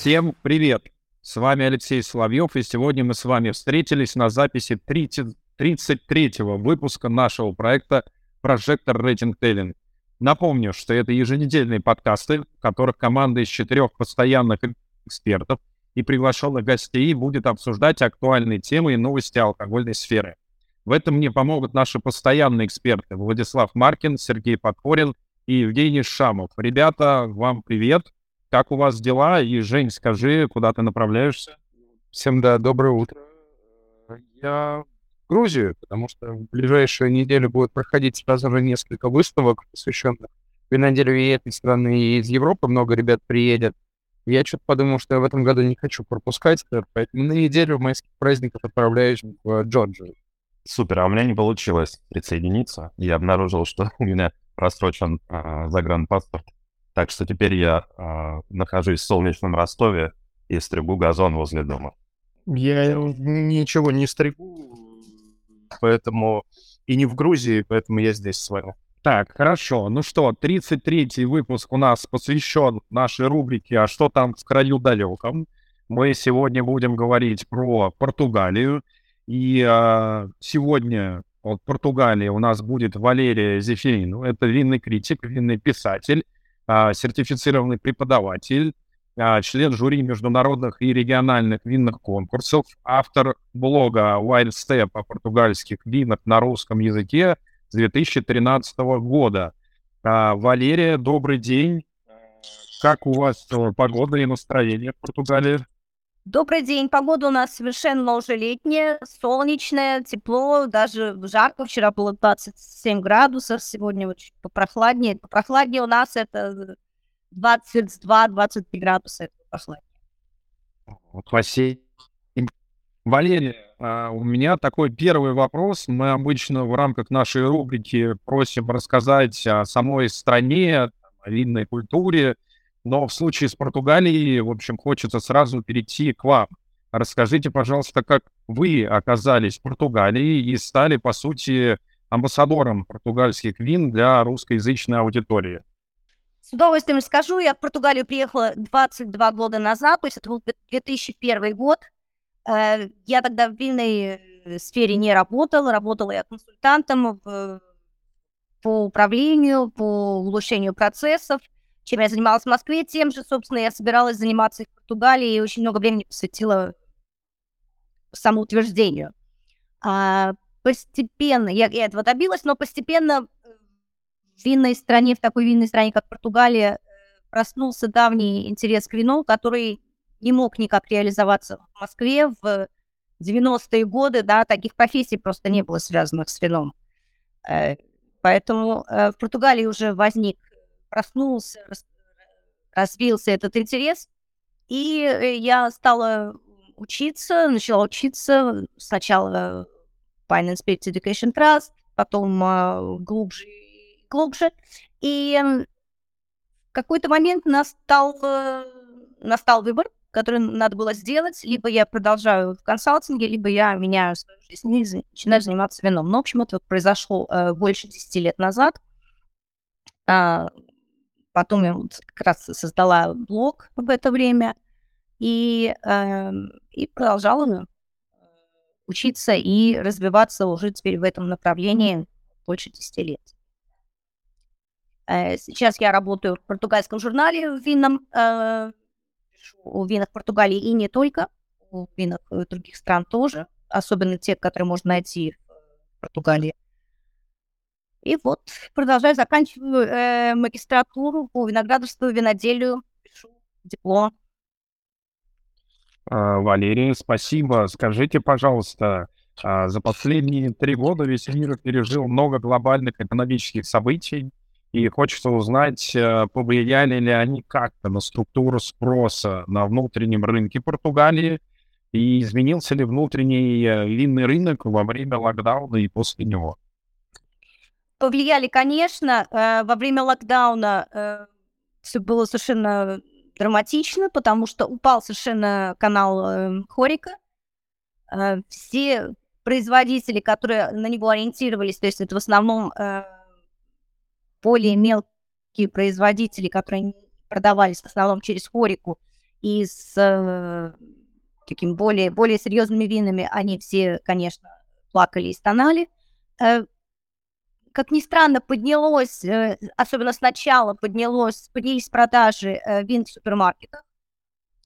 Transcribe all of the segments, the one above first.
Всем привет! С вами Алексей Соловьев, и сегодня мы с вами встретились на записи 30, 33-го выпуска нашего проекта Projector Rating Telling. Напомню, что это еженедельные подкасты, в которых команда из четырех постоянных экспертов и приглашенных гостей будет обсуждать актуальные темы и новости алкогольной сферы. В этом мне помогут наши постоянные эксперты Владислав Маркин, Сергей Подпорин и Евгений Шамов. Ребята, вам привет. Как у вас дела? И, Жень, скажи, куда ты направляешься? Всем да, доброе утро. Я в Грузию, потому что в ближайшую неделю будет проходить сразу же несколько выставок, посвященных виноделю и этой страны, и из Европы много ребят приедет. Я что-то подумал, что я в этом году не хочу пропускать, поэтому на неделю майских праздников отправляюсь в Джорджию. Супер, а у меня не получилось присоединиться. Я обнаружил, что у меня просрочен э, загранпаспорт. Так что теперь я э, нахожусь в солнечном Ростове и стригу газон возле дома. Я ничего не стригу, поэтому и не в Грузии, поэтому я здесь с вами. Так, хорошо. Ну что, 33-й выпуск у нас посвящен нашей рубрике «А что там в краю далеком?». Мы сегодня будем говорить про Португалию. И э, сегодня от Португалии у нас будет Валерия Зефирину. Это винный критик, винный писатель, сертифицированный преподаватель, э, член жюри международных и региональных винных конкурсов, автор блога Wild Step о португальских винах на русском языке с 2013 года. Э, Валерия, добрый день. Как у вас погода и настроение в Португалии? Добрый день. Погода у нас совершенно уже летняя, солнечная, тепло, даже жарко. Вчера было 27 градусов, сегодня вот чуть попрохладнее. Попрохладнее у нас это 22-23 градуса, это прохладнее. Спасибо. Валерия, а, у меня такой первый вопрос. Мы обычно в рамках нашей рубрики просим рассказать о самой стране, о винной культуре, но в случае с Португалией, в общем, хочется сразу перейти к вам. Расскажите, пожалуйста, как вы оказались в Португалии и стали, по сути, амбассадором португальских вин для русскоязычной аудитории. С удовольствием расскажу. Я в Португалию приехала 22 года назад, то есть это был 2001 год. Э, я тогда в винной э, сфере не работала, работала я консультантом по управлению, по улучшению процессов – чем я занималась в Москве, тем же, собственно, я собиралась заниматься и в Португалии, и очень много времени посвятила самоутверждению. А, постепенно, я, я этого добилась, но постепенно в винной стране, в такой винной стране, как Португалия, проснулся давний интерес к вину, который не мог никак реализоваться в Москве в 90-е годы, да, таких профессий просто не было связанных с вином. Э, поэтому э, в Португалии уже возник проснулся, развился этот интерес, и э, я стала учиться, начала учиться сначала Finance Spirit Education Trust, потом uh, глубже и глубже. И в какой-то момент настал, э, настал выбор, который надо было сделать. Либо я продолжаю в консалтинге, либо я меняю свою жизнь и начинаю заниматься вином. Но, в общем, это произошло uh, больше 10 лет назад. Uh, Потом я вот как раз создала блог в это время и, э, и продолжала э, учиться и развиваться уже теперь в этом направлении больше 10 лет. Э, сейчас я работаю в португальском журнале в винном, э, о винах Португалии и не только, о винах других стран тоже, особенно те, которые можно найти в Португалии. И вот продолжаю, заканчиваю э, магистратуру по виноградарству, виноделию, пишу диплом. А, Валерий, спасибо. Скажите, пожалуйста, а, за последние три года весь мир пережил много глобальных экономических событий, и хочется узнать, э, повлияли ли они как-то на структуру спроса на внутреннем рынке Португалии, и изменился ли внутренний э, винный рынок во время локдауна и после него? Повлияли, конечно. Э, во время локдауна э, все было совершенно драматично, потому что упал совершенно канал э, Хорика. Э, все производители, которые на него ориентировались, то есть это в основном более мелкие производители, которые продавались в основном через Хорику, и с э, такими более, более серьезными винами, они все, конечно, плакали и стонали. Как ни странно, поднялось, э, особенно сначала поднялось, поднялись продажи э, вин в супермаркетах,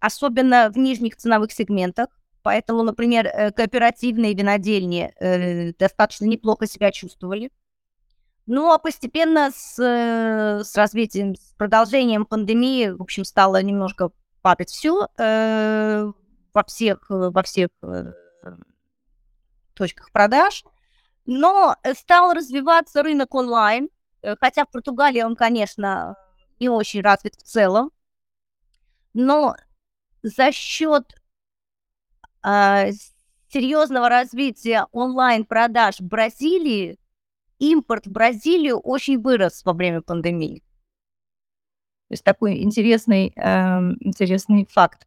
особенно в нижних ценовых сегментах. Поэтому, например, э, кооперативные винодельни достаточно неплохо себя чувствовали. Ну, а постепенно с, с развитием, с продолжением пандемии, в общем, стало немножко падать все во всех, во всех точках продаж. Но стал развиваться рынок онлайн, хотя в Португалии он, конечно, не очень развит в целом. Но за счет э, серьезного развития онлайн-продаж в Бразилии импорт в Бразилию очень вырос во время пандемии. То есть такой интересный, э, интересный факт.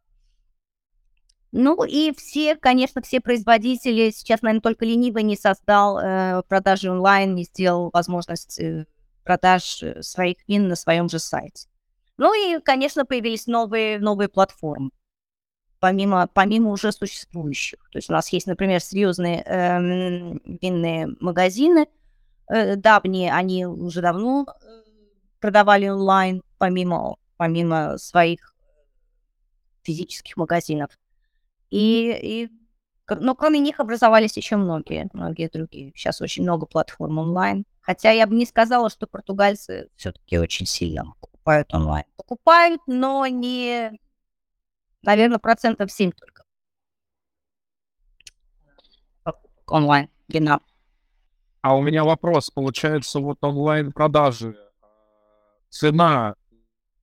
Ну и все, конечно, все производители, сейчас, наверное, только ленивый не создал э, продажи онлайн, не сделал возможность э, продаж э, своих вин на своем же сайте. Ну и, конечно, появились новые, новые платформы помимо, помимо уже существующих. То есть у нас есть, например, серьезные э, винные магазины, э, давние, они уже давно э, продавали онлайн, помимо, помимо своих физических магазинов. И, и но кроме них образовались еще многие, многие другие. Сейчас очень много платформ онлайн. Хотя я бы не сказала, что португальцы все-таки очень сильно покупают онлайн. Покупают, но не наверное, процентов 7 только. Онлайн, вина. А у меня вопрос. Получается, вот онлайн-продажи, цена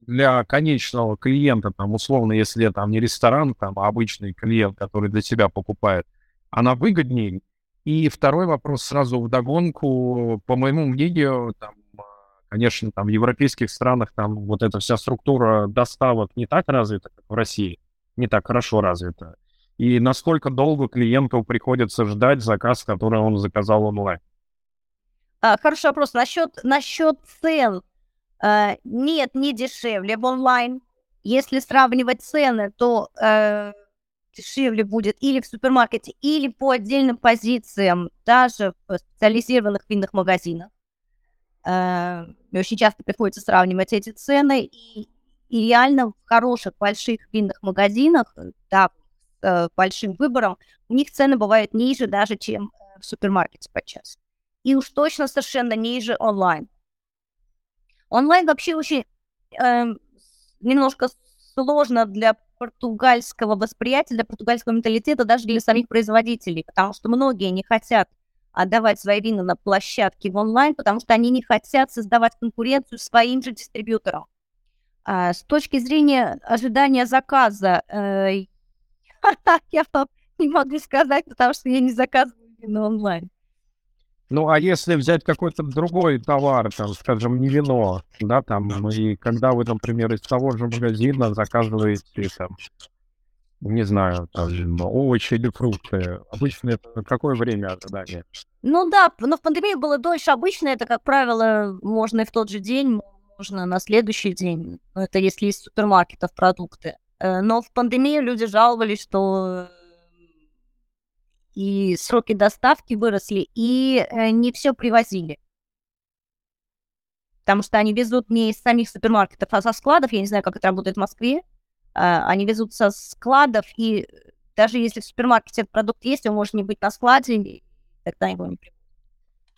для конечного клиента, там, условно, если там не ресторан, там, а обычный клиент, который для себя покупает, она выгоднее? И второй вопрос сразу в догонку. По моему мнению, там, конечно, там в европейских странах там вот эта вся структура доставок не так развита, как в России не так хорошо развита. И насколько долго клиенту приходится ждать заказ, который он заказал онлайн? А, хороший вопрос. Насчет, насчет цен. А, нет, не дешевле в онлайн. Если сравнивать цены, то а, дешевле будет или в супермаркете, или по отдельным позициям, даже в специализированных винных магазинах. А, очень часто приходится сравнивать эти цены, и и реально в хороших больших винных магазинах, э, да, э, большим выбором, у них цены бывают ниже даже, чем э, в супермаркете подчас. И уж точно совершенно ниже онлайн. Онлайн вообще очень э, немножко сложно для португальского восприятия, для португальского менталитета, даже для самих производителей, потому что многие не хотят отдавать свои вина на площадке в онлайн, потому что они не хотят создавать конкуренцию своим же дистрибьюторам. А, с точки зрения ожидания заказа, э, я не могу сказать, потому что я не заказываю вино онлайн. Ну, а если взять какой-то другой товар, там, скажем, не вино, да, там, и когда вы, например, из того же магазина заказываете, там, не знаю, там, овощи или фрукты, обычно это какое время ожидания? Ну да, но в пандемии было дольше. Обычно это, как правило, можно и в тот же день, можно на следующий день. Это если из супермаркетов продукты. Э, но в пандемии люди жаловались, что и сроки доставки выросли, и э, не все привозили. Потому что они везут не из самих супермаркетов, а со складов. Я не знаю, как это работает в Москве. А, они везут со складов, и даже если в супермаркете этот продукт есть, он может не быть на складе, и тогда его не привозят.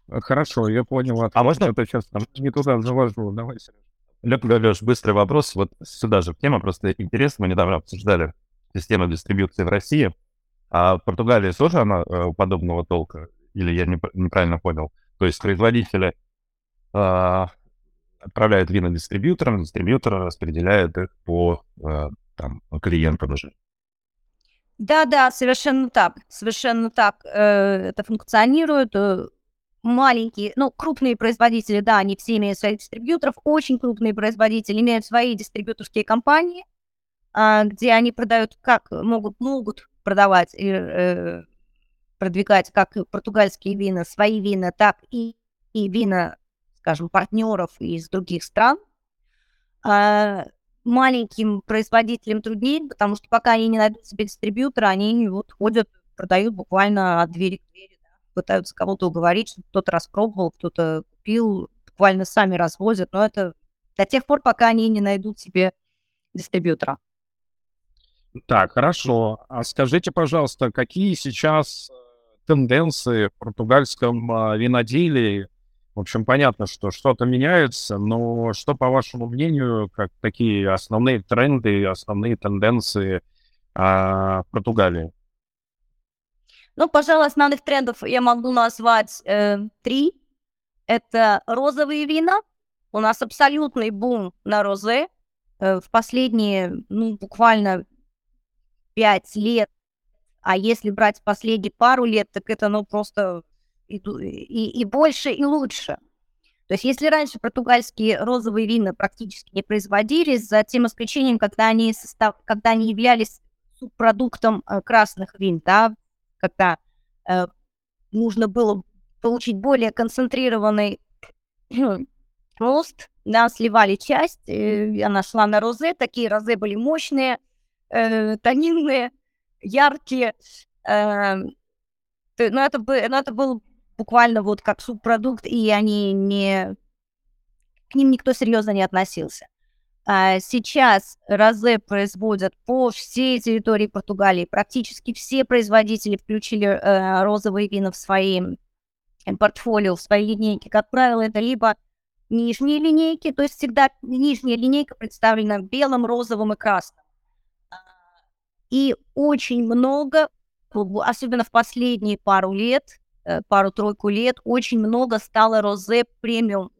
Э, хорошо, я понял. А можно? Это сейчас там не туда завожу. Давай, Лёш, Лёш, быстрый вопрос. Вот сюда же тема просто интересна. Мы недавно обсуждали систему дистрибьюции в России. А в Португалии тоже она э, подобного толка? Или я не, неправильно понял? То есть производители э, отправляют вина дистрибьюторам, дистрибьютор распределяет их по э, там, клиентам уже. Да, да, совершенно так, совершенно так э, это функционирует. Э, маленькие, ну, крупные производители, да, они все имеют своих дистрибьюторов, очень крупные производители имеют свои дистрибьюторские компании, а, где они продают, как могут, могут продавать и э, продвигать как португальские вина, свои вина, так и, и вина, скажем, партнеров из других стран. А, маленьким производителям труднее, потому что пока они не найдут себе дистрибьютора, они вот ходят, продают буквально от двери к двери, да, пытаются кого-то уговорить, чтобы кто-то распробовал, кто-то купил, буквально сами развозят, но это до тех пор, пока они не найдут себе дистрибьютора. Так, хорошо. А скажите, пожалуйста, какие сейчас э, тенденции в португальском а, виноделии? В общем, понятно, что что-то меняется, но что, по вашему мнению, как такие основные тренды, основные тенденции а, в Португалии? Ну, пожалуй, основных трендов я могу назвать э, три. Это розовые вина. У нас абсолютный бум на розе. Э, в последние, ну, буквально пять лет, а если брать последние пару лет, так это, ну, просто и, и, и больше, и лучше. То есть если раньше португальские розовые вина практически не производились, за тем исключением, когда они, состав, когда они являлись субпродуктом э, красных вин, да, когда э, нужно было получить более концентрированный рост, да, сливали часть, э, она шла на розе, такие розе были мощные, э, тонинные, яркие, э, но ну, это, бы, ну, это был буквально вот как субпродукт, и они не... К ним никто серьезно не относился. А сейчас розе производят по всей территории Португалии. Практически все производители включили э, розовые вина в свои портфолио, в свои линейки. Как правило, это либо нижние линейки, то есть всегда нижняя линейка представлена белым, розовым и красным. И очень много, особенно в последние пару лет, Э, пару-тройку лет очень много стало розе премиум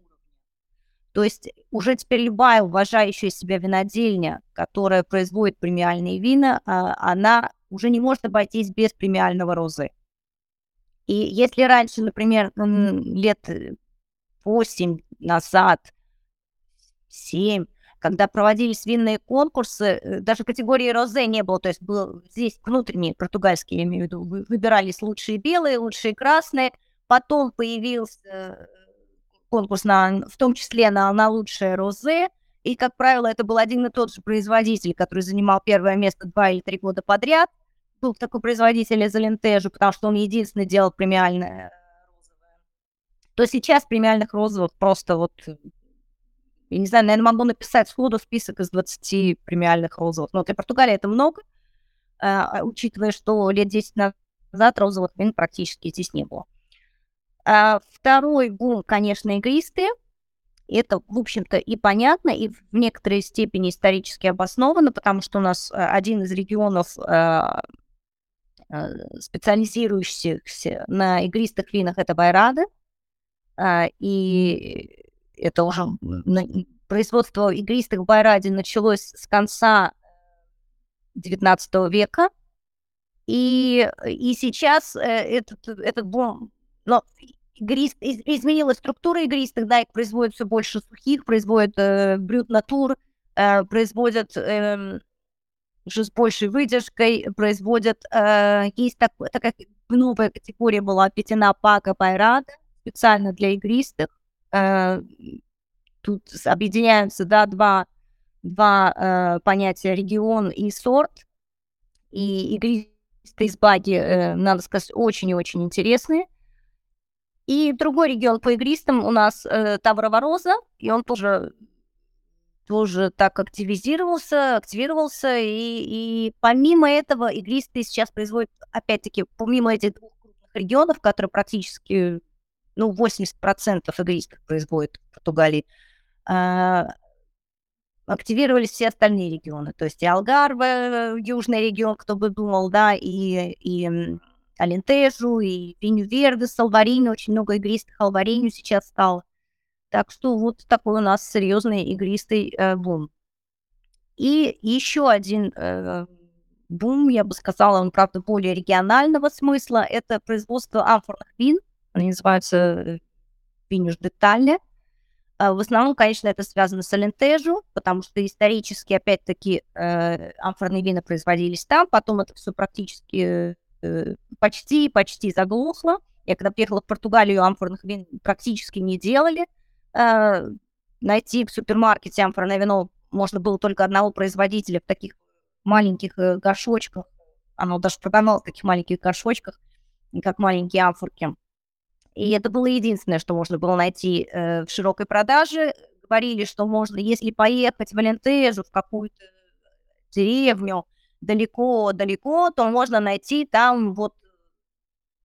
то есть уже теперь любая уважающая себя винодельня, которая производит премиальные вина, а, она уже не может обойтись без премиального розы. И если раньше, например, лет 8 назад, 7, когда проводились винные конкурсы, э, даже категории розе не было, то есть был здесь внутренние португальские, я имею в виду, выбирались лучшие белые, лучшие красные, потом появился э, конкурс на, в том числе на, на лучшее розе, и, как правило, это был один и тот же производитель, который занимал первое место два или три года подряд. Был такой производитель из Алентежа, потому что он единственный делал премиальное розовое. То сейчас премиальных розовых просто вот я не знаю, наверное, могу написать сходу список из 20 премиальных розовых. Но для Португалии это много, э, учитывая, что лет 10 назад розовых вин практически здесь не было. А второй бум, конечно, игристые. Это, в общем-то, и понятно, и в некоторой степени исторически обосновано, потому что у нас один из регионов, специализирующихся на игристых винах, это Байрады. И это уже производство игристых байради началось с конца XIX века, и, и сейчас э, этот, этот бум, но игрист, из, изменилась структура игристых, да, их производят все больше сухих, производят э, брют натур, э, производят э, уже с большей выдержкой, производят, э, есть так, такая новая категория была пятина пака байрада, специально для игристых, Э, тут объединяются да, два, два э, понятия регион и сорт. И игристые сбаги, э, надо сказать, очень и очень интересные. И другой регион по игристам у нас э, Таврова и он тоже тоже так активизировался, активировался, и, и помимо этого игристые сейчас производят, опять-таки, помимо этих двух крупных регионов, которые практически ну, 80% эгоистов производит в Португалии, а, активировались все остальные регионы. То есть и Алгарве, южный регион, кто бы думал, да, и, и Алентежу, и Виню-Верде, Салвариню, очень много игристых Алвариню сейчас стало. Так что вот такой у нас серьезный игристый э, бум. И еще один э, бум, я бы сказала, он, правда, более регионального смысла, это производство амфорных вин. Они называются финиш э, детали. А, в основном, конечно, это связано с Алентежу, потому что исторически, опять-таки, э, амфорные вина производились там, потом это все практически почти-почти э, заглохло. Я когда приехала в Португалию, амфорных вин практически не делали. Найти в супермаркете амфорное вино можно было только одного производителя в таких маленьких горшочках. Оно даже продавалось в таких маленьких горшочках, как маленькие амфорки. И это было единственное, что можно было найти э, в широкой продаже. Говорили, что можно, если поехать в Алентежу, в какую-то деревню, далеко-далеко, то можно найти там вот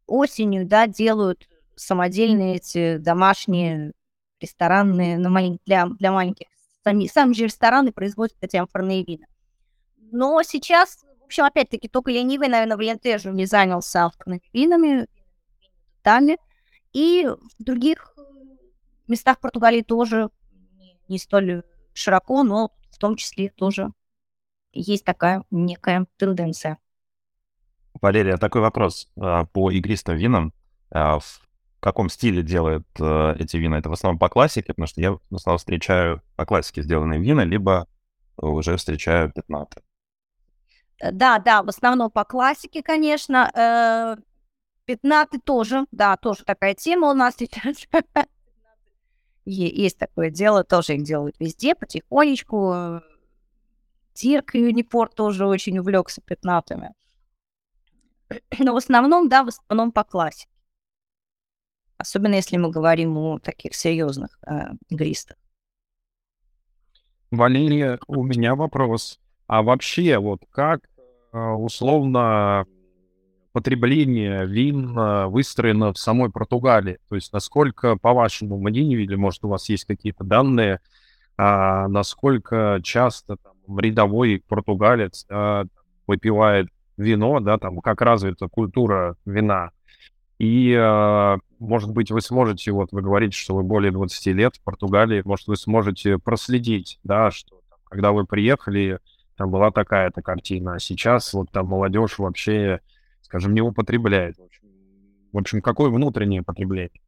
осенью, да, делают самодельные эти домашние ресторанные на малень... для, для маленьких. Сами, сами же рестораны производят эти амфорные вина. Но сейчас, в общем, опять-таки, только ленивый, наверное, в Лентеже не занялся амфорными винами, винами, и в других местах Португалии тоже не, столь широко, но в том числе тоже есть такая некая тенденция. Валерия, такой вопрос а, по игристым винам. А, в каком стиле делают э, эти вина? Это в основном по классике, потому что я в основном встречаю по классике сделанные вина, либо уже встречаю пятнаты. Э, да, да, в основном по классике, конечно. Э, пятнаты тоже, да, тоже такая тема у нас сейчас. Есть такое дело, тоже их делают везде, потихонечку. Дирк Юнипорт тоже очень увлекся пятнатыми. Но в основном, да, в основном по классике. Особенно если мы говорим о таких серьезных э, игристах. Валерия, у меня вопрос. А вообще, вот как э, условно потребление вин э, выстроено в самой Португалии? То есть насколько, по вашему мнению, или, может, у вас есть какие-то данные, а, насколько часто там, рядовой португалец а, выпивает вино, да, там, как развита культура вина. И, а, может быть, вы сможете, вот вы говорите, что вы более 20 лет в Португалии, может, вы сможете проследить, да, что там, когда вы приехали, там была такая-то картина, а сейчас вот там молодежь вообще, скажем, не употребляет. В общем, в общем какое внутреннее потребление?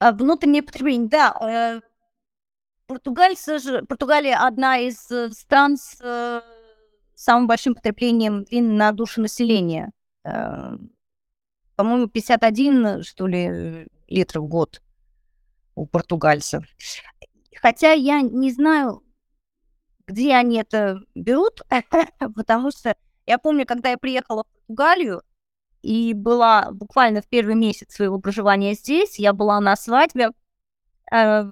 А, внутреннее потребление, да. Э, португальцы же, Португалия одна из э, стран с э, самым большим потреблением вин на душу населения. Э, по-моему, 51, что ли, литров в год у португальцев. Хотя я не знаю, где они это берут, потому что я помню, когда я приехала в Португалию и была буквально в первый месяц своего проживания здесь, я была на свадьбе э,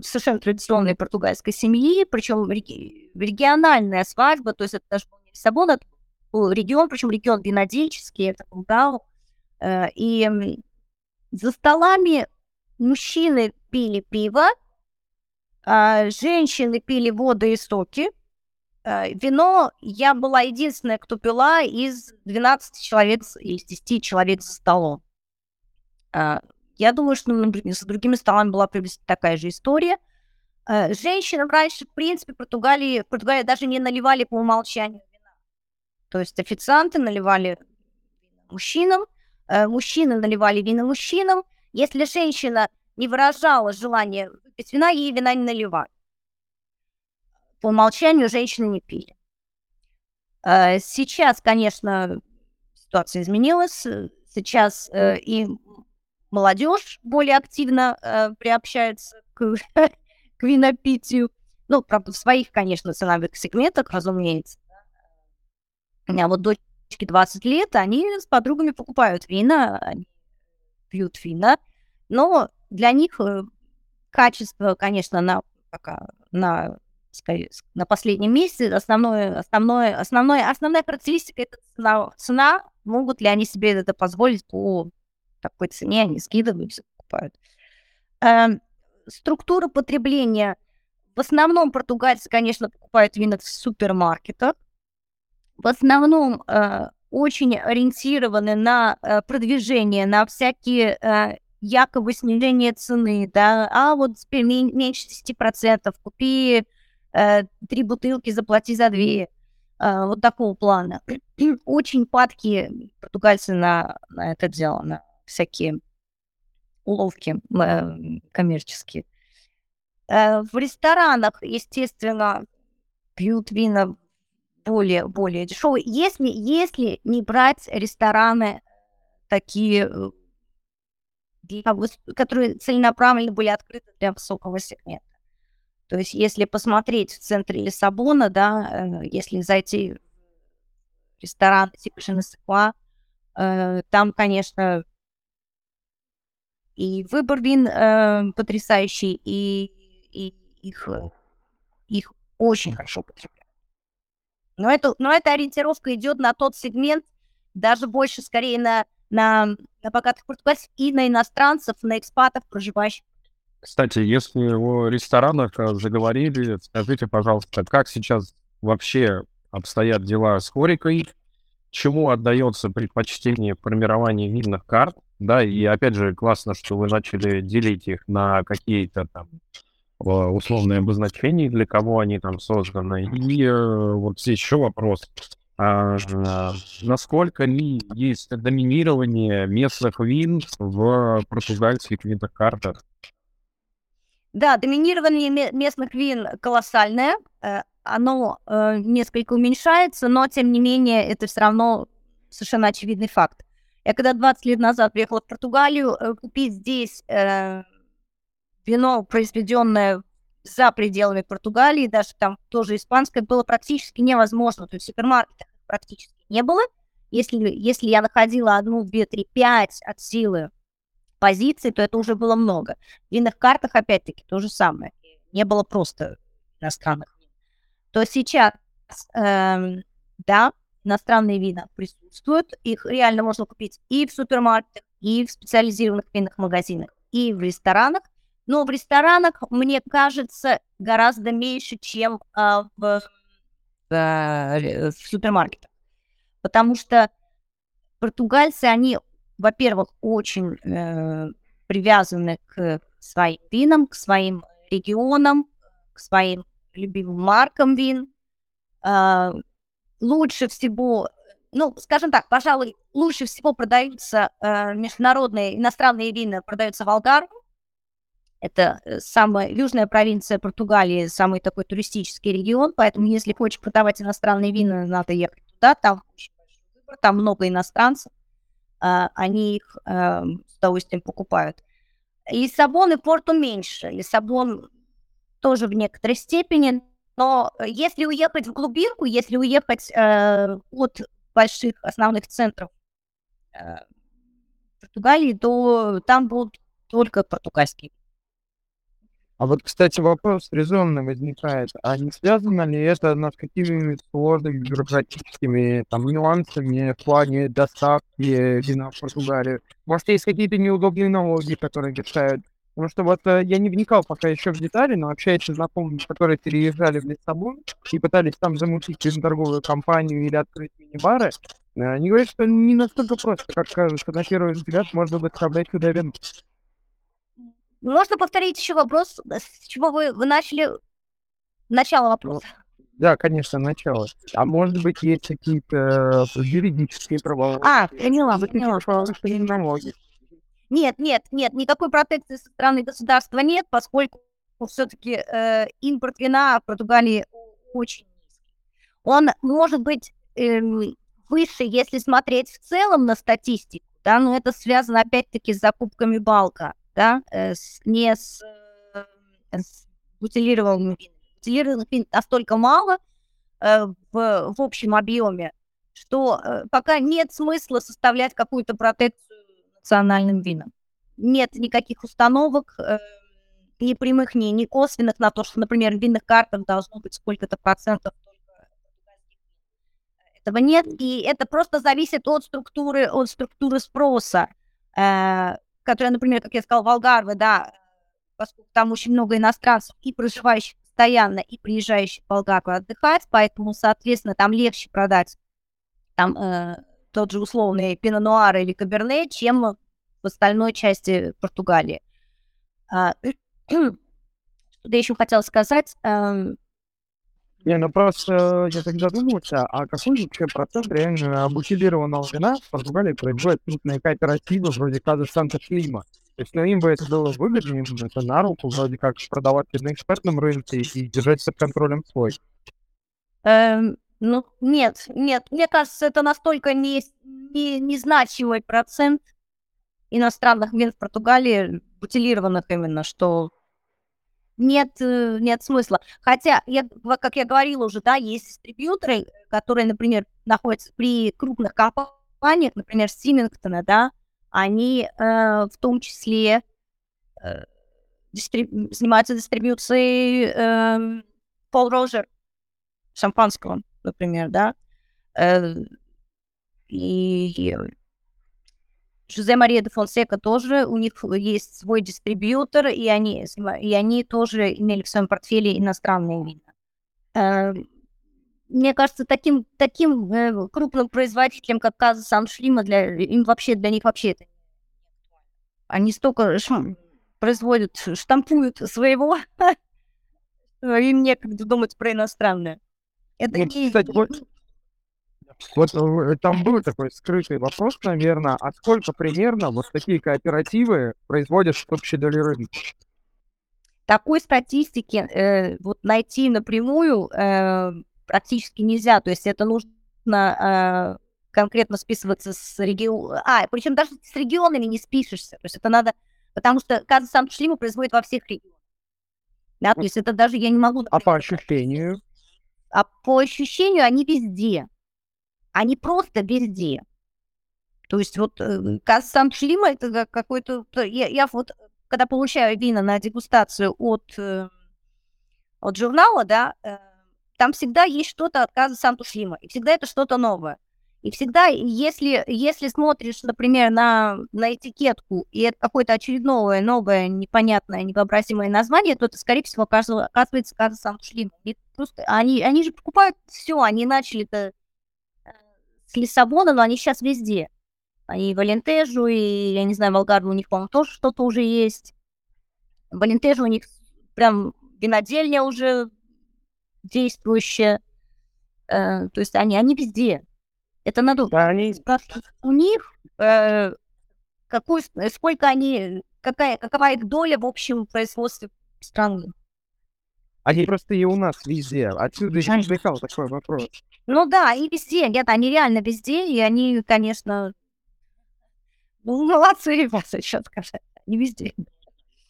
совершенно традиционной португальской семьи, причем региональная свадьба, то есть это даже был не Лиссабон, это был регион, причем регион винодельческий, это был Гау. Э, и за столами мужчины пили пиво, а женщины пили воду и соки. Э, вино я была единственная, кто пила из 12 человек, из 10 человек за столом. Э, я думаю, что, например, с другими столами была приблизительно такая же история. Э, женщинам раньше, в принципе, в Португалии, в Португалии даже не наливали по умолчанию вина. То есть официанты наливали мужчинам, мужчины наливали вина мужчинам. Если женщина не выражала желания выпить вина, ей вина не наливали. По умолчанию женщины не пили. Э, сейчас, конечно, ситуация изменилась. Сейчас и молодежь более активно э, приобщается к, к винопитию. Ну, правда, в своих, конечно, ценовых сегментах, разумеется. У меня вот дочке 20 лет, они с подругами покупают вина, они пьют вина, но для них э, качество, конечно, на, пока, на, на последнем месте. Основное, основное, основное, основная характеристика – это цена, цена. Могут ли они себе это позволить по такой цене, они скидываются, покупают. Э, структура потребления. В основном португальцы, конечно, покупают вина в супермаркетах. В основном э, очень ориентированы на э, продвижение, на всякие э, якобы снижение цены, да, а вот теперь меньше 10%, купи три бутылки, заплати за две, э, вот такого плана. Очень падки португальцы на, на это дело, на всякие уловки э, коммерческие. Э, в ресторанах, естественно, пьют вина более, более дешевые. Если, если не брать рестораны такие, э, для, которые целенаправленно были открыты для высокого сегмента. То есть если посмотреть в центре Лиссабона, да, э, если зайти в ресторан типа Женесекуа, э, там, конечно, и выбор вин э, потрясающий, и, и их, их очень хорошо потребляют. Но это, но эта ориентировка идет на тот сегмент, даже больше скорее на, на, на богатых португальцев и на иностранцев, на экспатов, проживающих. Кстати, если о ресторанах заговорили, скажите, пожалуйста, как сейчас вообще обстоят дела с хорикой, чему отдается предпочтение в формировании винных карт, да, и опять же классно, что вы начали делить их на какие-то там условные обозначения, для кого они там созданы. И э, вот здесь еще вопрос. А, насколько ли есть доминирование местных вин в португальских винных картах? Да, доминирование местных вин колоссальное. Э, оно э, несколько уменьшается, но тем не менее это все равно совершенно очевидный факт. Я когда 20 лет назад приехала в Португалию, э, купить здесь вино, произведенное за пределами Португалии, даже там тоже испанское, было практически невозможно. То есть в супермаркетах практически не было. Если, если я находила одну, две, три, пять от силы позиций, то это уже было много. В винных картах, опять-таки, то же самое. Не было просто иностранных вин. То сейчас, эм, да, иностранные вина присутствуют. Их реально можно купить и в супермаркетах, и в специализированных винных магазинах, и в ресторанах. Но в ресторанах, мне кажется, гораздо меньше, чем а, в, в, в супермаркетах. Потому что португальцы, они, во-первых, очень э, привязаны к своим винам, к своим регионам, к своим любимым маркам вин. Э, лучше всего, ну, скажем так, пожалуй, лучше всего продаются э, международные иностранные вина, продаются в Алгарве, это э, самая южная провинция Португалии, самый такой туристический регион, поэтому если хочешь продавать иностранные вина, надо ехать туда, там очень большой выбор, там много иностранцев, они их а, с удовольствием покупают. Лиссабон и Порту меньше. Лиссабон тоже в некоторой степени, но если уехать в глубинку, если уехать э, от больших основных центров э, Португалии, то там будут только португальские а вот, кстати, вопрос резонно возникает. А не связано ли это с какими-нибудь сложными бюрократическими там, нюансами в плане доставки вина в Португалию? Может, есть какие-то неудобные налоги, которые решают? Потому что вот э, я не вникал пока еще в детали, но общаясь с знакомыми, которые переезжали в Лиссабон и пытались там замутить торговую компанию или открыть мини-бары, э, они говорят, что не настолько просто, как кажется, на первый взгляд можно будет составлять туда вино. Можно повторить еще вопрос, с чего вы, вы начали? Начало вопроса. Да, конечно, начало. А может быть, есть какие-то э, юридические права? А, поняла, поняла. Налоги. Нет, нет, нет, никакой протекции со стороны государства нет, поскольку все-таки э, импорт вина в Португалии очень низкий. Он может быть э, выше, если смотреть в целом на статистику, да, но это связано опять-таки с закупками балка да, э, не с, э, с бутилированным вином. Бутилированных вин настолько мало э, в, в общем объеме, что пока нет смысла составлять какую-то протекцию национальным винам. Нет никаких установок, ни прямых, ни, ни косвенных на то, что, например, в винных картах должно быть сколько-то процентов этого нет, и это просто зависит от структуры, от структуры спроса. Которая, например, как я сказала, Волгарвы, да, поскольку там очень много иностранцев и проживающих постоянно, и приезжающих в Болгарию отдыхать, поэтому, соответственно, там легче продать там э, тот же условный пино-нуар или каберне, чем в остальной части Португалии. А, что я еще хотела сказать? Эм, не, ну просто я тогда задумался, а какой вообще процент реально бутилированного вина в Португалии производит крупные кооперативы вроде Каза Санта Клима? То есть, ну, им бы это было выгодно, бы это на руку, вроде как продавать на экспертном рынке и держать под контролем свой. Эм, ну, нет, нет, мне кажется, это настолько не, не, незначимый процент иностранных вин в Португалии, бутилированных именно, что нет, э, нет смысла. Хотя, я, как я говорила уже, да, есть дистрибьюторы, которые, например, находятся при крупных компаниях, например, Симингтона, да, они э, в том числе э, дистриб... занимаются дистрибьюцией э, Пол Рожер шампанского, например, да, э, и Жозе Мария де Фонсека тоже, у них есть свой дистрибьютор, и они, и они тоже имели в своем портфеле иностранные вина. Э, мне кажется, таким, таким э, крупным производителям, как Каза Саншлима, для, им вообще, для них вообще это Они столько производят, штампуют своего, им некогда думать про иностранное. Это вот, не... кстати, вот э, там был такой скрытый вопрос, наверное, а сколько примерно вот такие кооперативы производят, чтобы щадили рынок? Такой статистики э, вот найти напрямую э, практически нельзя. То есть это нужно э, конкретно списываться с регионом. А, причем даже с регионами не спишешься. То есть это надо... Потому что Каза сам Шлима производит во всех регионах. Да, то есть это даже я не могу... А по ощущению? А по ощущению они везде они просто везде. То есть вот э, сам шлима это какой-то... Я, я вот, когда получаю вина на дегустацию от, э, от журнала, да, э, там всегда есть что-то от Каза Сантушлима, и всегда это что-то новое. И всегда, если, если смотришь, например, на, на этикетку, и это какое-то очередное, новое, непонятное, невообразимое название, то это, скорее всего, оказывается Каза Сантушлима. Просто они, они же покупают все, они начали-то с Лиссабона, но они сейчас везде. Они в Валентежу, и, я не знаю, Волгарду у них, по-моему, тоже что-то уже есть. В Валентежу у них прям винодельня уже действующая. Э, то есть они, они везде. Это надо да, они... спрашивать у них, э, какую, сколько они, какая, какова их доля в общем производстве страны. Они просто и у нас везде. Отсюда я возникал такой вопрос. Ну да, и везде. Нет, они реально везде, и они, конечно, ну, молодцы ребята, что сказать. Они везде.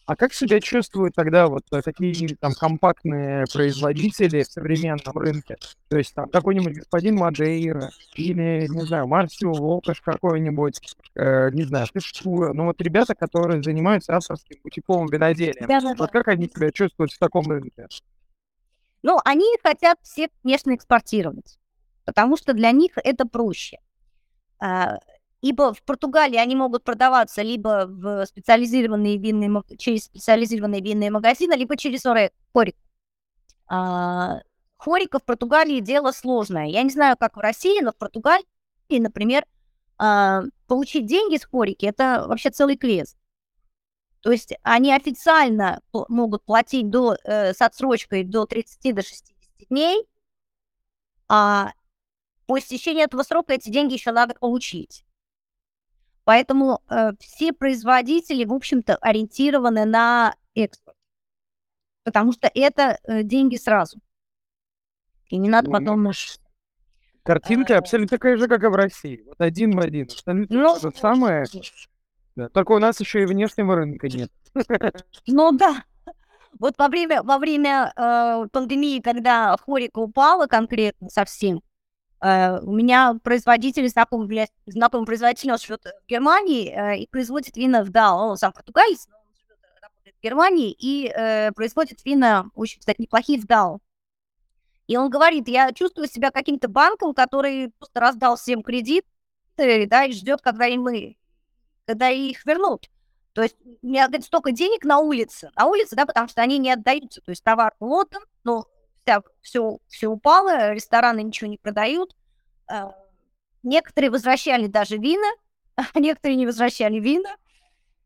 А как себя чувствуют тогда вот такие там компактные производители в современном рынке? То есть там какой-нибудь господин Маджейра или, не знаю, Марсио Волкаш какой-нибудь, э, не знаю, Фишкура. Ну вот ребята, которые занимаются авторским бутиковым виноделием. Да, да, вот как они себя чувствуют в таком рынке? Ну, они хотят все, конечно, экспортировать, потому что для них это проще. Ибо в Португалии они могут продаваться либо в специализированные винные, через специализированные винные магазины, либо через хорик. А, хорика в Португалии дело сложное. Я не знаю, как в России, но в Португалии, например, а, получить деньги с хорики – это вообще целый квест. То есть они официально могут платить до, э, с отсрочкой до 30 до 60 дней, а по истечении этого срока эти деньги еще надо получить. Поэтому э, все производители, в общем-то, ориентированы на экспорт, потому что это э, деньги сразу. И не надо потом... Картинка а, абсолютно такая же, как и в России. Вот один в один. Ну, то же самое. Да. Только у нас еще и внешнего рынка нет. Ну да. Вот во время, во время э, пандемии, когда хорика упала конкретно совсем, у меня производитель, знакомый, знакомый производитель, он живет в Германии э, и производит вина в Дал. Он сам португалец, но он живет, в Германии и э, производит вина, очень, кстати, неплохие в Дал. И он говорит, я чувствую себя каким-то банком, который просто раздал всем кредит, да, и ждет, когда им мы когда их вернут. То есть у меня говорит, столько денег на улице, на улице, да, потому что они не отдаются. То есть товар лотом, но вся, все, все упало, рестораны ничего не продают. Э, некоторые возвращали даже вина, а некоторые не возвращали вина.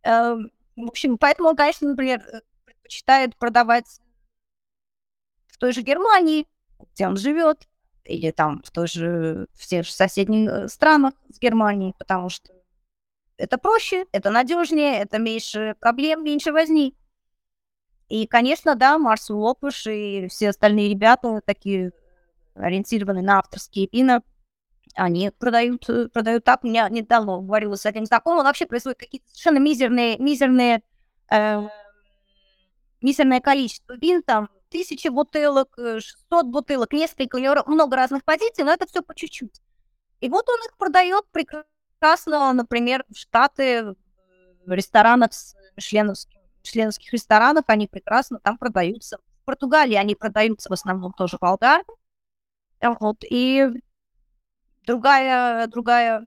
Э, в общем, поэтому он, конечно, например, э, предпочитает продавать в той же Германии, где он живет, или там в той же, в тех же соседних странах с Германией, потому что это проще, это надежнее, это меньше проблем, меньше возни. И, конечно, да, Марс Лопуш и все остальные ребята, такие ориентированные на авторские вина, они продают, э, продают так. У меня недавно говорила с одним знакомым, вообще производит какие-то совершенно мизерные, мизерные э, мизерное количество вин, там, тысячи бутылок, 600 бутылок, несколько, у него много разных позиций, но это все по чуть-чуть. И вот он их продает прекрасно, например, в Штаты, в ресторанах, мишленовских, мишленовских ресторанах, они прекрасно там продаются. В Португалии они продаются в основном тоже болгар. Вот, и другая, другая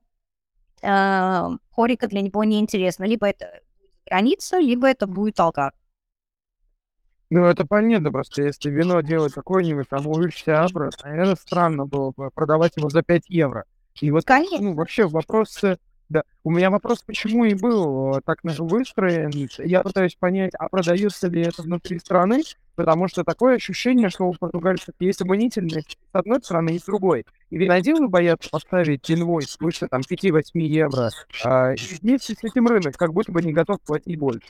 э, хорика для него неинтересна. Либо это граница, либо это будет алгар. Ну, это понятно, просто если вино делать какое-нибудь там уличное абра, наверное, странно было бы продавать его за 5 евро. И вот, Конечно. ну, вообще вопрос, э, да, у меня вопрос, почему и был э, так выстроен. Я пытаюсь понять, а продается ли это внутри страны, потому что такое ощущение, что у португальцев есть обонительность с одной стороны и с другой. И виноделы боятся поставить инвойс выше там 5-8 евро, а вместе с этим рынок как будто бы не готов платить больше.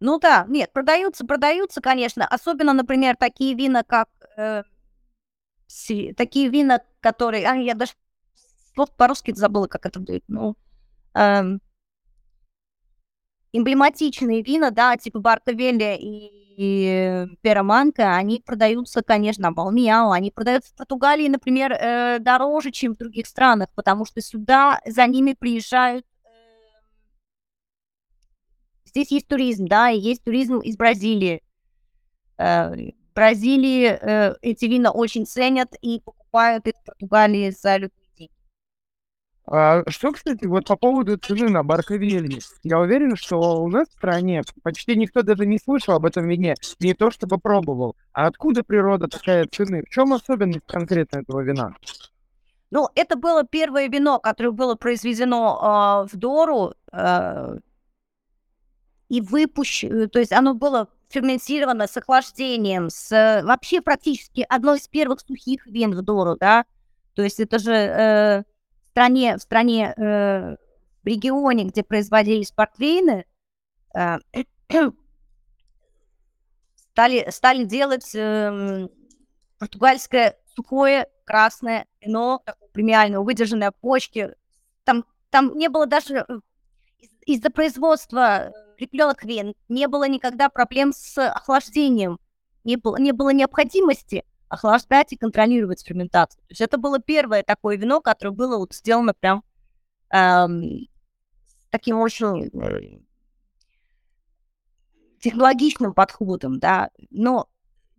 Ну да, нет, продаются, продаются, конечно. Особенно, например, такие вина, как... Э, такие вина, которые... А, я даже по-русски забыла, как это будет. Ну, эм, эмблематичные вина, да, типа Барковелли и, и Пераманка, они продаются, конечно, Балмиау, они продаются в Португалии, например, э, дороже, чем в других странах, потому что сюда за ними приезжают Здесь есть туризм, да, и есть туризм из Бразилии. Э, в Бразилии э, эти вина очень ценят и покупают их в Португалии за любые А что, кстати, вот по поводу цены на Барковельни. Я уверен, что у нас в стране почти никто даже не слышал об этом вине, не то чтобы пробовал. А откуда природа такая цены? В чем особенность конкретно этого вина? Ну, это было первое вино, которое было произведено э, в Дору. Э, и выпущено, то есть оно было ферментировано с охлаждением, с э, вообще практически одной из первых сухих вин в Дору, да, то есть это же э, стране, в стране, э, в регионе, где производились портвейны, э, стали, стали делать э, португальское сухое красное вино, премиальное, выдержанное почки. Там, там не было даже э, из-за производства крепленных вен не было никогда проблем с охлаждением, не было, не было необходимости охлаждать и контролировать ферментацию. То есть это было первое такое вино, которое было вот сделано прям эм, таким очень э, технологичным подходом, да, но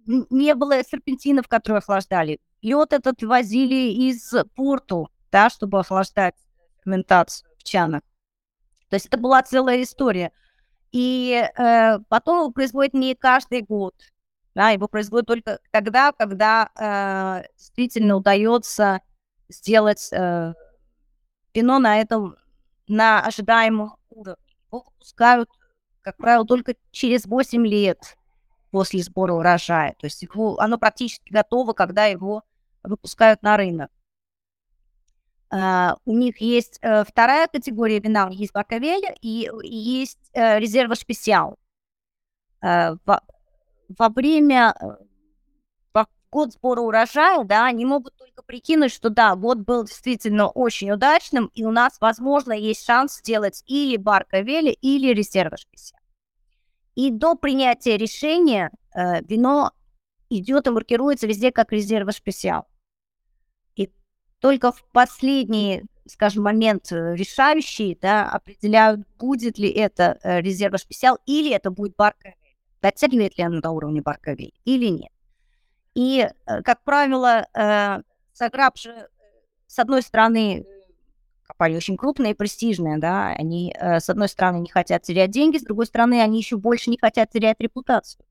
не было серпентинов, которые охлаждали. Лед этот возили из порту, да, чтобы охлаждать ферментацию в чанах. То есть это была целая история. И э, потом производят не каждый год. Да, его производят только тогда, когда э, действительно удается сделать э, вино на этом, на ожидаемом уровне. Его выпускают, как правило, только через 8 лет после сбора урожая. То есть его, оно практически готово, когда его выпускают на рынок. Uh, у них есть uh, вторая категория вина, есть Бакавель и, и есть uh, специал. Uh, во, время во год сбора урожая, да, они могут только прикинуть, что да, год был действительно очень удачным, и у нас, возможно, есть шанс сделать или Баркавели, или специал. И до принятия решения uh, вино идет и маркируется везде как резерва специал. Только в последний, скажем, момент э, решающий, да, определяют, будет ли это э, резерва специал или это будет барковель. Дотягивает ли оно до уровня барковель или нет. И, э, как правило, Саграб же, с одной стороны, компания очень крупная и престижная, да, они, с одной стороны, не хотят терять деньги, с другой стороны, они еще больше не хотят терять репутацию.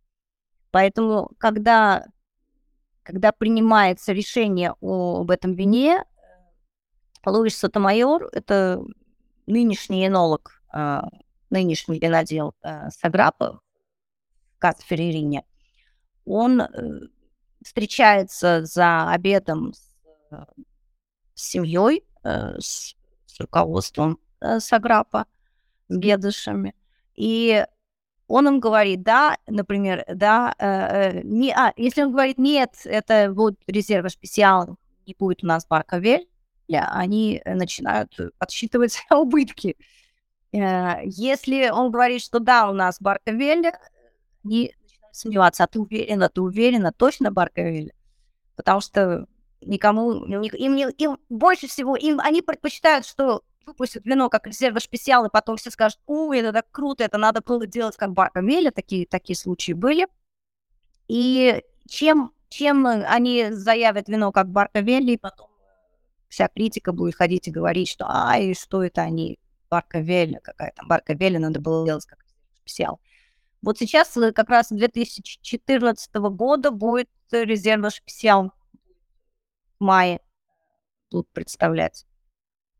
Поэтому, когда когда принимается решение об этом вине, Луис Сотомайор, это нынешний энолог, нынешний винодел Саграпа в Касферерине, он э, встречается за обедом с, с семьей, э, с, с руководством э, Саграпа, с бедышами, и он им говорит, да, например, да, э, э, не, а, если он говорит, нет, это вот резерва специал, не будет у нас Барковель, они начинают подсчитывать убытки. Э, если он говорит, что да, у нас Барковель, они сомневаться, а ты уверена, ты уверена, точно Барковель? Потому что никому, им, им, им больше всего, им, они предпочитают, что выпустят вино как резерва специал, и потом все скажут, у, это так круто, это надо было делать как Барковеля, такие, такие случаи были. И чем, чем они заявят вино как Барковелли, и потом вся критика будет ходить и говорить, что ай, что это они, Барковелли, какая там Барковелли, надо было делать как специал. Вот сейчас э, как раз 2014 года будет резерва специал в мае тут представлять.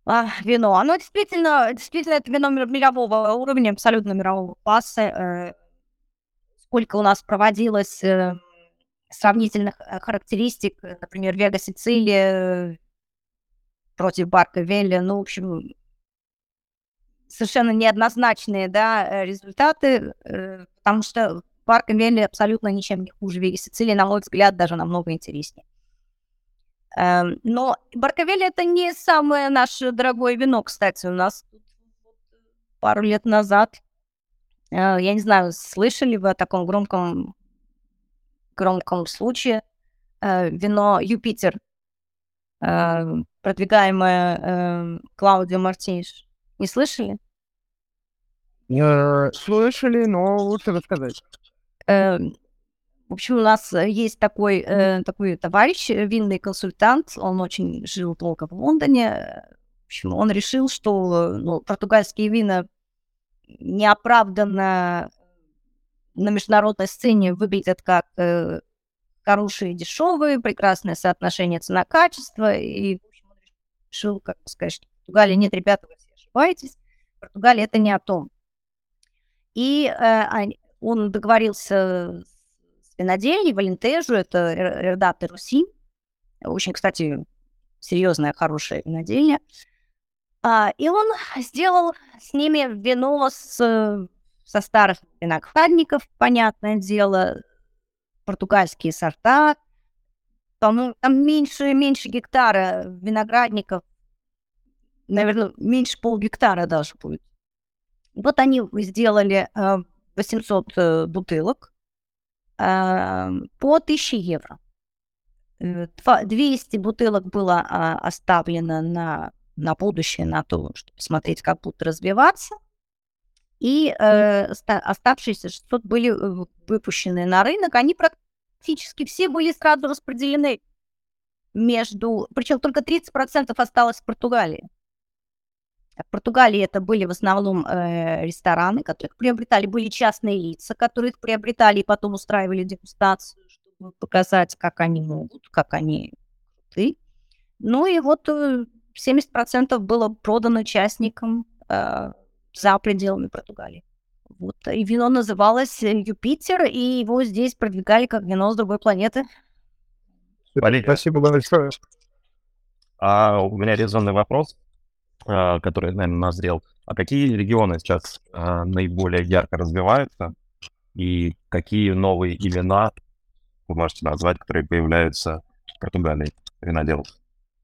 А, вино. Оно действительно, действительно, это вино мирового уровня, абсолютно мирового класса. Э, сколько у нас проводилось э, сравнительных э, характеристик, например, Вега Сицилия против Барка Велли, ну, в общем, совершенно неоднозначные, да, результаты, потому что Барка Велли абсолютно ничем не хуже Вега Сицилии, на мой взгляд, даже намного интереснее. Эм, но Барковель это не самое наше дорогое вино, кстати. У нас пару лет назад, э, я не знаю, слышали вы о таком громком, громком случае, э, вино Юпитер, э, продвигаемое Клаудио Мартинш. Не слышали? Слышали, но лучше рассказать. Эм, в общем, у нас э, есть такой, э, такой товарищ, э, винный консультант, он очень жил долго в Лондоне. В общем, он решил, что ну, португальские вина неоправданно на международной сцене выглядят как э, хорошие, дешевые, прекрасное соотношение цена-качество. И, в общем, он решил, как сказать, что Португалия нет, ребята, вы ошибаетесь. Португалия это не о том. И э, он договорился с винодельни, Валентежу, это редактор Руси. Очень, кстати, серьезная, хорошая винодельня. А, и он сделал с ними вино с, со старых виноградников, понятное дело, португальские сорта. Там, там меньше, меньше гектара виноградников, наверное, меньше полгектара даже будет. Вот они сделали 800 э, э, бутылок по 1000 евро. 200 э, бутылок было а, оставлено на, на будущее, на то, чтобы смотреть, как будут развиваться. И э, оставшиеся 600 были э, выпущены на рынок. Они практически все были сразу распределены между... Причем только 30% осталось в Португалии. В Португалии это были в основном э, рестораны, которые приобретали, были частные лица, которые их приобретали и потом устраивали дегустацию, чтобы показать, как они могут, как они крутые. Ну и вот 70% э, было продано частникам э, за пределами Португалии. Вот. И вино называлось Юпитер, и его здесь продвигали как вино с другой планеты. Спасибо большое. А у меня резонный вопрос. А, который, наверное, назрел. А какие регионы сейчас а, наиболее ярко развиваются? И какие новые имена вы можете назвать, которые появляются в Португалии виноделов?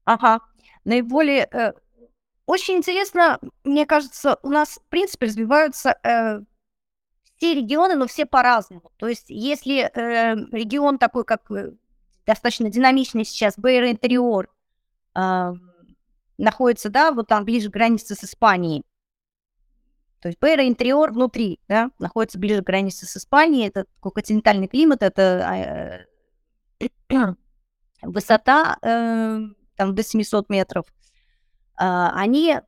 Ага. Наиболее... Э, очень интересно, мне кажется, у нас, в принципе, развиваются э, все регионы, но все по-разному. То есть, если э, регион такой, как э, достаточно динамичный сейчас, Бейер Интериор, э, находится, да, вот там ближе к границе с Испанией. То есть Бейра Интериор внутри, да, находится ближе к границе с Испанией. Это такой континентальный климат, это э, высота э, там до 700 метров. Э, они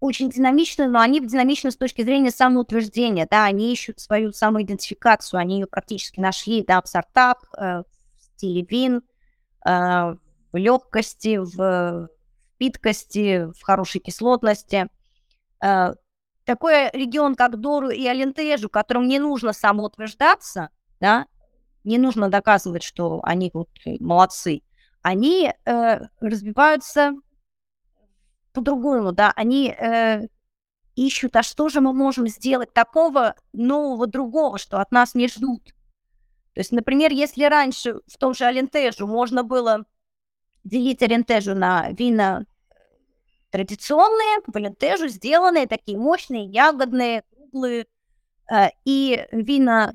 очень динамичны, но они динамичны с точки зрения самоутверждения, да, они ищут свою самоидентификацию, они ее практически нашли, да, в сортах, э, в стиле вин, э, в легкости, в питкости, в хорошей кислотности. Э, такой регион, как Дору и Алентежу, которым не нужно самоутверждаться, да, не нужно доказывать, что они вот молодцы, они э, развиваются по-другому, да, они э, ищут, а что же мы можем сделать такого нового, другого, что от нас не ждут. То есть, например, если раньше в том же Алентежу можно было делить Алентежу на вина традиционные, по валентежу сделанные, такие мощные, ягодные, круглые. Э, и вина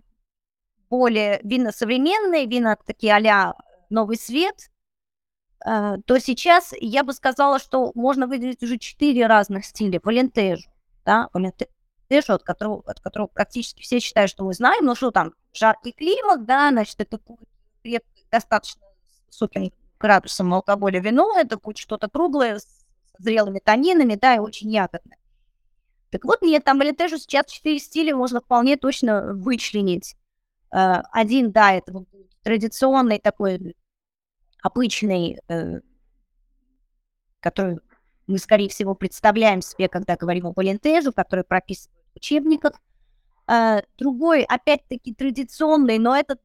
более вина современные, вина такие а новый свет, э, то сейчас я бы сказала, что можно выделить уже четыре разных стиля. Валентежу, да, валентежу, от которого, от которого практически все считают, что мы знаем, ну что там, жаркий климат, да, значит, это будет достаточно высоким градусом алкоголя вино, это будет что-то круглое с зрелыми танинами, да, и очень ягодное. Так вот, нет, там валентежу сейчас четыре стиля можно вполне точно вычленить. Э, один, да, это традиционный такой обычный, э, который мы, скорее всего, представляем себе, когда говорим о Валентежу, который прописан в учебниках. Э, другой, опять-таки, традиционный, но это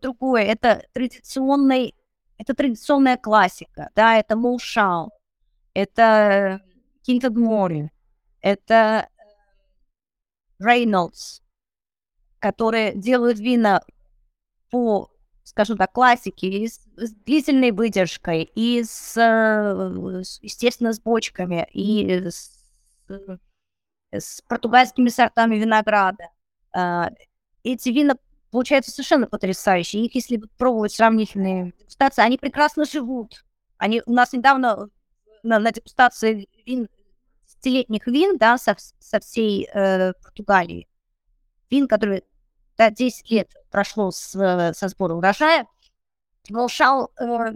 другое, это традиционный, это традиционная классика, да, это Моушал, это Кинтед Мори, это Рейнольдс, которые делают вина по, скажем так, классике, с, с длительной выдержкой, и с, естественно, с бочками, и с, с португальскими сортами винограда. А, эти вина получаются совершенно потрясающие. Их, если пробовать сравнительные дегустации, они прекрасно живут. Они у нас недавно на, на дегустации вин, десятилетних вин, да, со, со всей э, Португалии, вин, которые да, 10 лет прошло с, со сбора урожая, Волшал, э,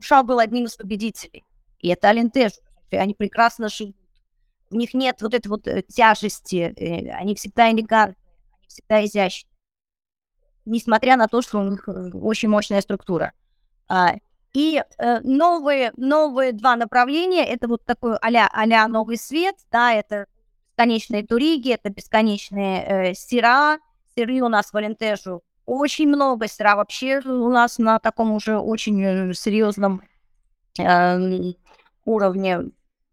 Шал был одним из победителей. И это Алентеж. Они прекрасно живут. У них нет вот этой вот э, тяжести. Э, они всегда элегантны, они всегда изящны. Несмотря на то, что у них э, очень мощная структура. А, и э, новые, новые два направления, это вот такой а-ля, а новый свет, да, это бесконечные туриги, это бесконечные э, сера, сыры у нас в Алентежу очень много, сыра вообще у нас на таком уже очень э, серьезном э, уровне.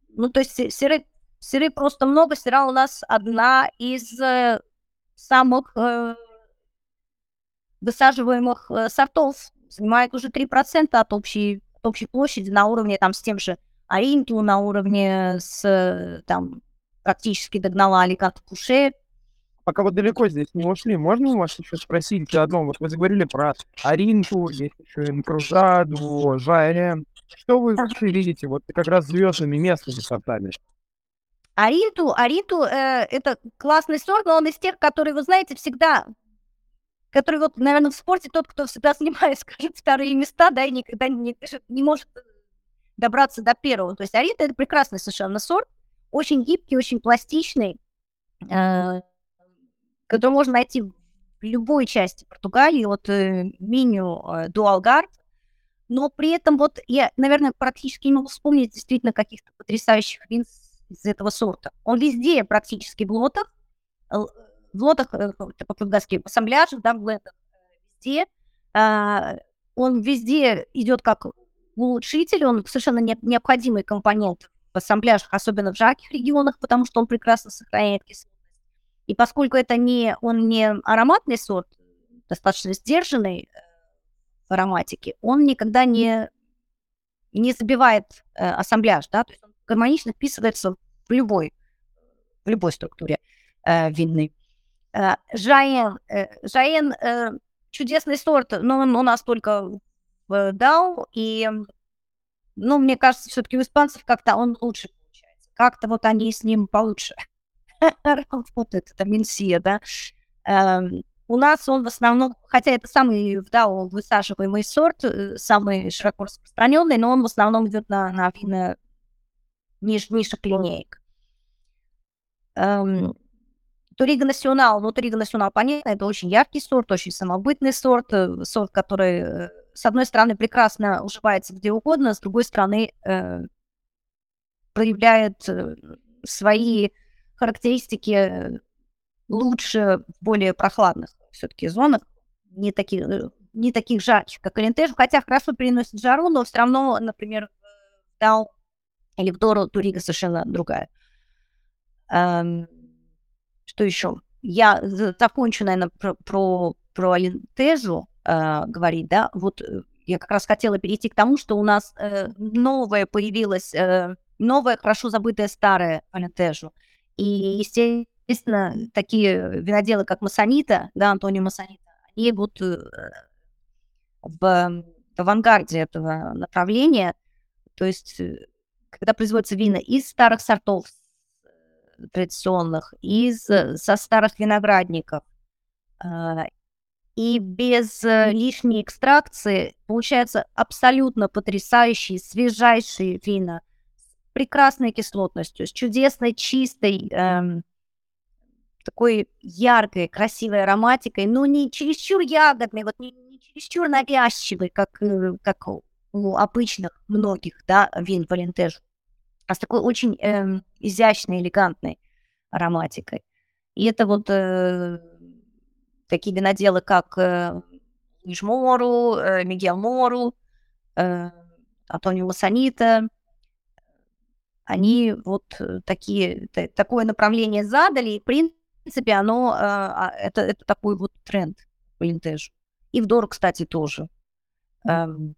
Ну, то есть сыры, сыры просто много, сыра у нас одна из э, самых э, высаживаемых э, сортов, занимает уже 3% от общей, от общей площади на уровне там с тем же Аринту, на уровне с там практически догнала Аликат Куше, пока вот далеко здесь не ушли, можно у вас еще спросить одно? Вот вы заговорили про Аринку, есть еще Инкрузаду, Жайре. Что вы вообще видите вот как раз звездными местными сортами? Аринту, Аринту э, это классный сорт, но он из тех, которые, вы знаете, всегда, который вот, наверное, в спорте тот, кто всегда занимает, скажем, вторые места, да, и никогда не, не может добраться до первого. То есть Аринта это прекрасный совершенно сорт, очень гибкий, очень пластичный, э, который можно найти в любой части Португалии, от э, меню э, Дуалгард, но при этом вот я, наверное, практически не могу вспомнить действительно каких-то потрясающих вин из этого сорта. Он везде практически в лотах, лотах, э, по-португальски, ассамбляжах, да, в блендах, везде. А, он везде идет как улучшитель, он совершенно не, необходимый компонент в ассамбляжах, особенно в жарких регионах, потому что он прекрасно сохраняет кислотность и поскольку это не, он не ароматный сорт, достаточно сдержанный э, в ароматике, он никогда не, не забивает э, ассамбляж, да, то есть он гармонично вписывается в любой, в любой структуре э, винной. Э, Жаен, э, Жаен э, чудесный сорт, но он у нас только в Дау, и, ну, мне кажется, все-таки у испанцев как-то он лучше получается. Как-то вот они с ним получше работает, это Минсия, да. Эм, у нас он в основном, хотя это самый, да, высаживаемый сорт, самый широко распространенный, но он в основном идет на, на вина ниж, низших линеек. Эм, Турига Национал, ну, Турига Национал, понятно, это очень яркий сорт, очень самобытный сорт, э, сорт, который, э, с одной стороны, прекрасно уживается где угодно, с другой стороны, э, проявляет свои характеристики лучше в более прохладных все-таки зонах, не таких, э, не таких жарких, как Алентеж, хотя хорошо переносит жару, но все равно, например, в Дау или в Дору Турига совершенно другая. Эм, что еще? Я закончу, наверное, про, про, про Алентежу э, говорить, да, вот э, я как раз хотела перейти к тому, что у нас э, новое появилось, э, новое, хорошо забытое старое Алентежу. И, естественно, такие виноделы, как Масонита, да, Антонио Масонита, они вот в авангарде этого направления. То есть, когда производятся вина из старых сортов традиционных, из со старых виноградников, и без лишней экстракции получаются абсолютно потрясающие, свежайшие вина с прекрасной кислотностью, с чудесной, чистой, эм, такой яркой, красивой ароматикой, но не чересчур ягодной, вот не, не чересчур навязчивой, как, э, как у обычных многих да, вин Валентежу, а с такой очень эм, изящной, элегантной ароматикой. И это вот э, такие виноделы, как э, Мору, э, Мигел Мору, э, Антонио Массанита, они вот э, такие, такое направление задали, и, в принципе, оно, э, это, это такой вот тренд по винтежу. И в Дор, кстати, тоже. Эм,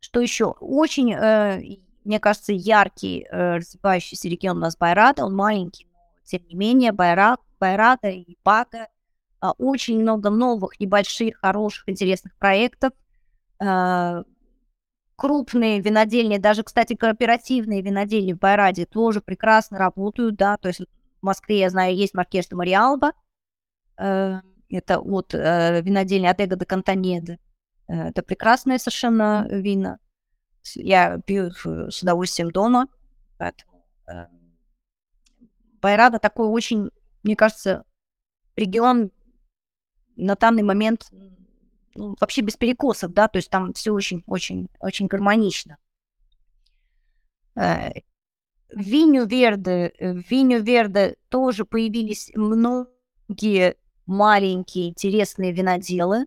что еще? Очень, э, мне кажется, яркий э, развивающийся регион у нас Байрата, он маленький, но тем не менее Байрат, Байрата и Бака – а, очень много новых, небольших, хороших, интересных проектов. А, крупные винодельни, даже, кстати, кооперативные винодельни в Байраде тоже прекрасно работают, да, то есть в Москве, я знаю, есть Маркеш де Мариалба, э, это от э, винодельни Адега де Кантанеды. Э, это прекрасные совершенно вина. Я пью их с удовольствием дома, поэтому Байрада такой очень, мне кажется, регион на данный момент ну, вообще без перекосов, да, то есть там все очень-очень-очень гармонично. Э, в Виню Верде, в Виню Верде тоже появились многие маленькие интересные виноделы,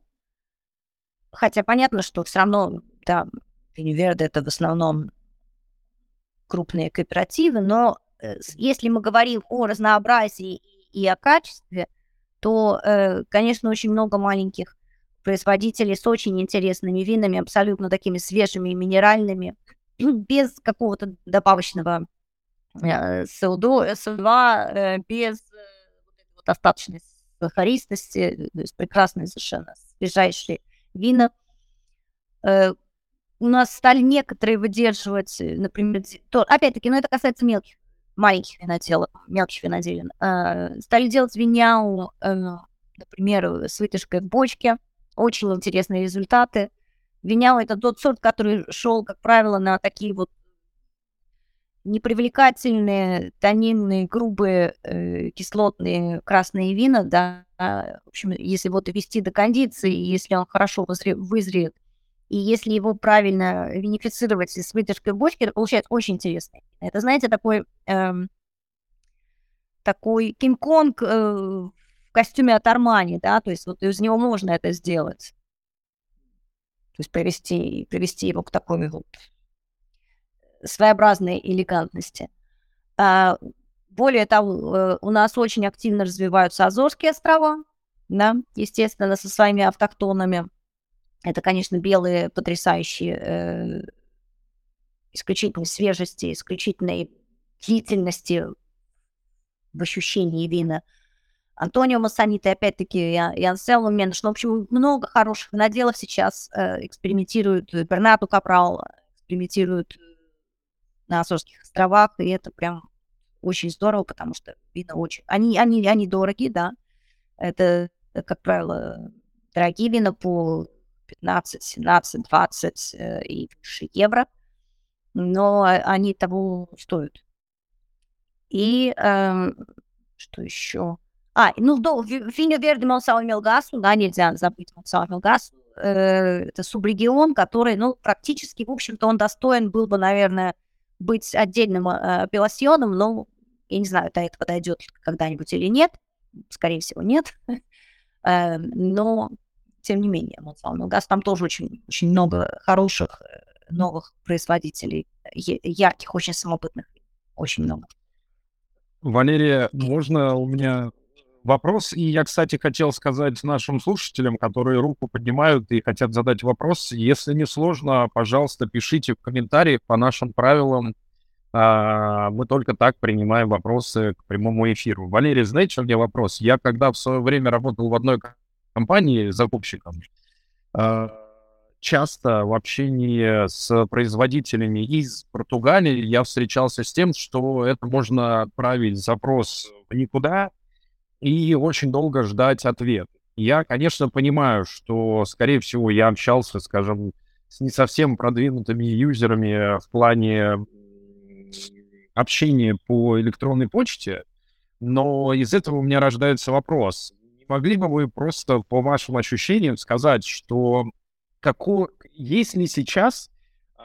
хотя понятно, что все равно, да, Верде это в основном крупные кооперативы, но э, если мы говорим о разнообразии и о качестве, то, э, конечно, очень много маленьких производителей с очень интересными винами, абсолютно такими свежими и минеральными, без какого-то добавочного э, СО2, СО2 э, без вот достаточной сахаристости, то есть прекрасные совершенно свежайшие вина. У нас стали некоторые выдерживать, например, то, опять-таки, но ну, это касается мелких маленьких виноделов, мелких виноделин, э, стали делать виняу, э, например, с вытяжкой в бочке. Очень интересные результаты. Виняу — это тот сорт, который шел, как правило, на такие вот непривлекательные, тонинные, грубые, э, кислотные красные вина, да, в общем, если вот довести до кондиции, если он хорошо вызре, вызреет, и если его правильно винифицировать с вытяжкой бочки, это получается очень интересно. Это, знаете, такой, эм, такой Кинг-Конг э, в костюме от Армани, да, то есть вот из него можно это сделать. То есть привести, привести его к такой вот своеобразной элегантности. А, более того, э, у нас очень активно развиваются Азорские острова, да, естественно, со своими автохтонами. Это, конечно, белые потрясающие, э, исключительной свежести, исключительной длительности в ощущении вина. Антонио Массанита, опять-таки, и Ансело Менш. Ну, в общем, много хороших наделов сейчас э, экспериментируют. Бернату Капрал экспериментируют на Азорских островах, и это прям очень здорово, потому что вина очень... Они, они, они дорогие, да. Это, как правило, дорогие вина по 15, 17, 20 и выше евро, но они того стоят. И э, что еще? А, ну, до, Виньо Верде Монсау Мелгасу, да, нельзя забыть Монсау Мелгасу. Э, это субрегион, который, ну, практически, в общем-то, он достоин был бы, наверное, быть отдельным э, но я не знаю, до этого дойдет когда-нибудь или нет. Скорее всего, нет. э, но тем не менее, Монсалный газ, там тоже очень, очень много хороших э, новых производителей, ярких, очень самобытных, очень много. Валерия, можно у меня вопрос? И я, кстати, хотел сказать нашим слушателям, которые руку поднимают и хотят задать вопрос, если не сложно, пожалуйста, пишите в комментариях по нашим правилам. А, мы только так принимаем вопросы к прямому эфиру. Валерий, знаете, у меня вопрос? Я когда в свое время работал в одной компании, закупщиком, э, часто в общении с производителями из Португалии я встречался с тем, что это можно отправить запрос никуда и очень долго ждать ответ. Я, конечно, понимаю, что, скорее всего, я общался, скажем, с не совсем продвинутыми юзерами в плане общения по электронной почте, но из этого у меня рождается вопрос. Могли бы вы просто по вашим ощущениям сказать, что како... есть ли сейчас э,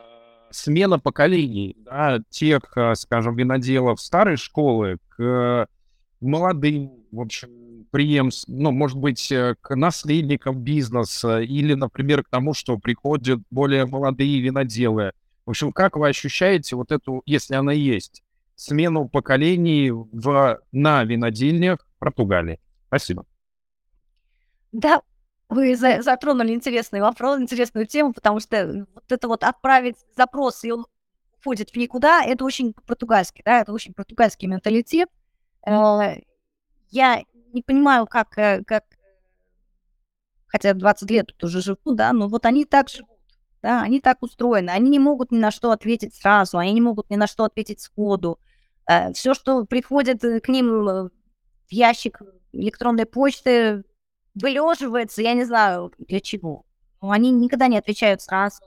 смена поколений да, тех, э, скажем, виноделов старой школы к молодым, в общем, преемс, ну, может быть, э, к наследникам бизнеса или, например, к тому, что приходят более молодые виноделы. В общем, как вы ощущаете вот эту, если она есть, смену поколений в, на винодельнях Португалии? Спасибо. Да, вы за затронули интересный вопрос, интересную тему, потому что вот это вот отправить запрос, и он уходит в никуда, это очень португальский, да, это очень португальский менталитет. Э, я не понимаю, как, э, как, хотя 20 лет тут уже живу, да, но вот они так живут, да, они так устроены, они не могут ни на что ответить сразу, они не могут ни на что ответить сходу. Э, Все, что приходит к ним в ящик электронной почты, вылеживается, я не знаю для чего. Но они никогда не отвечают сразу.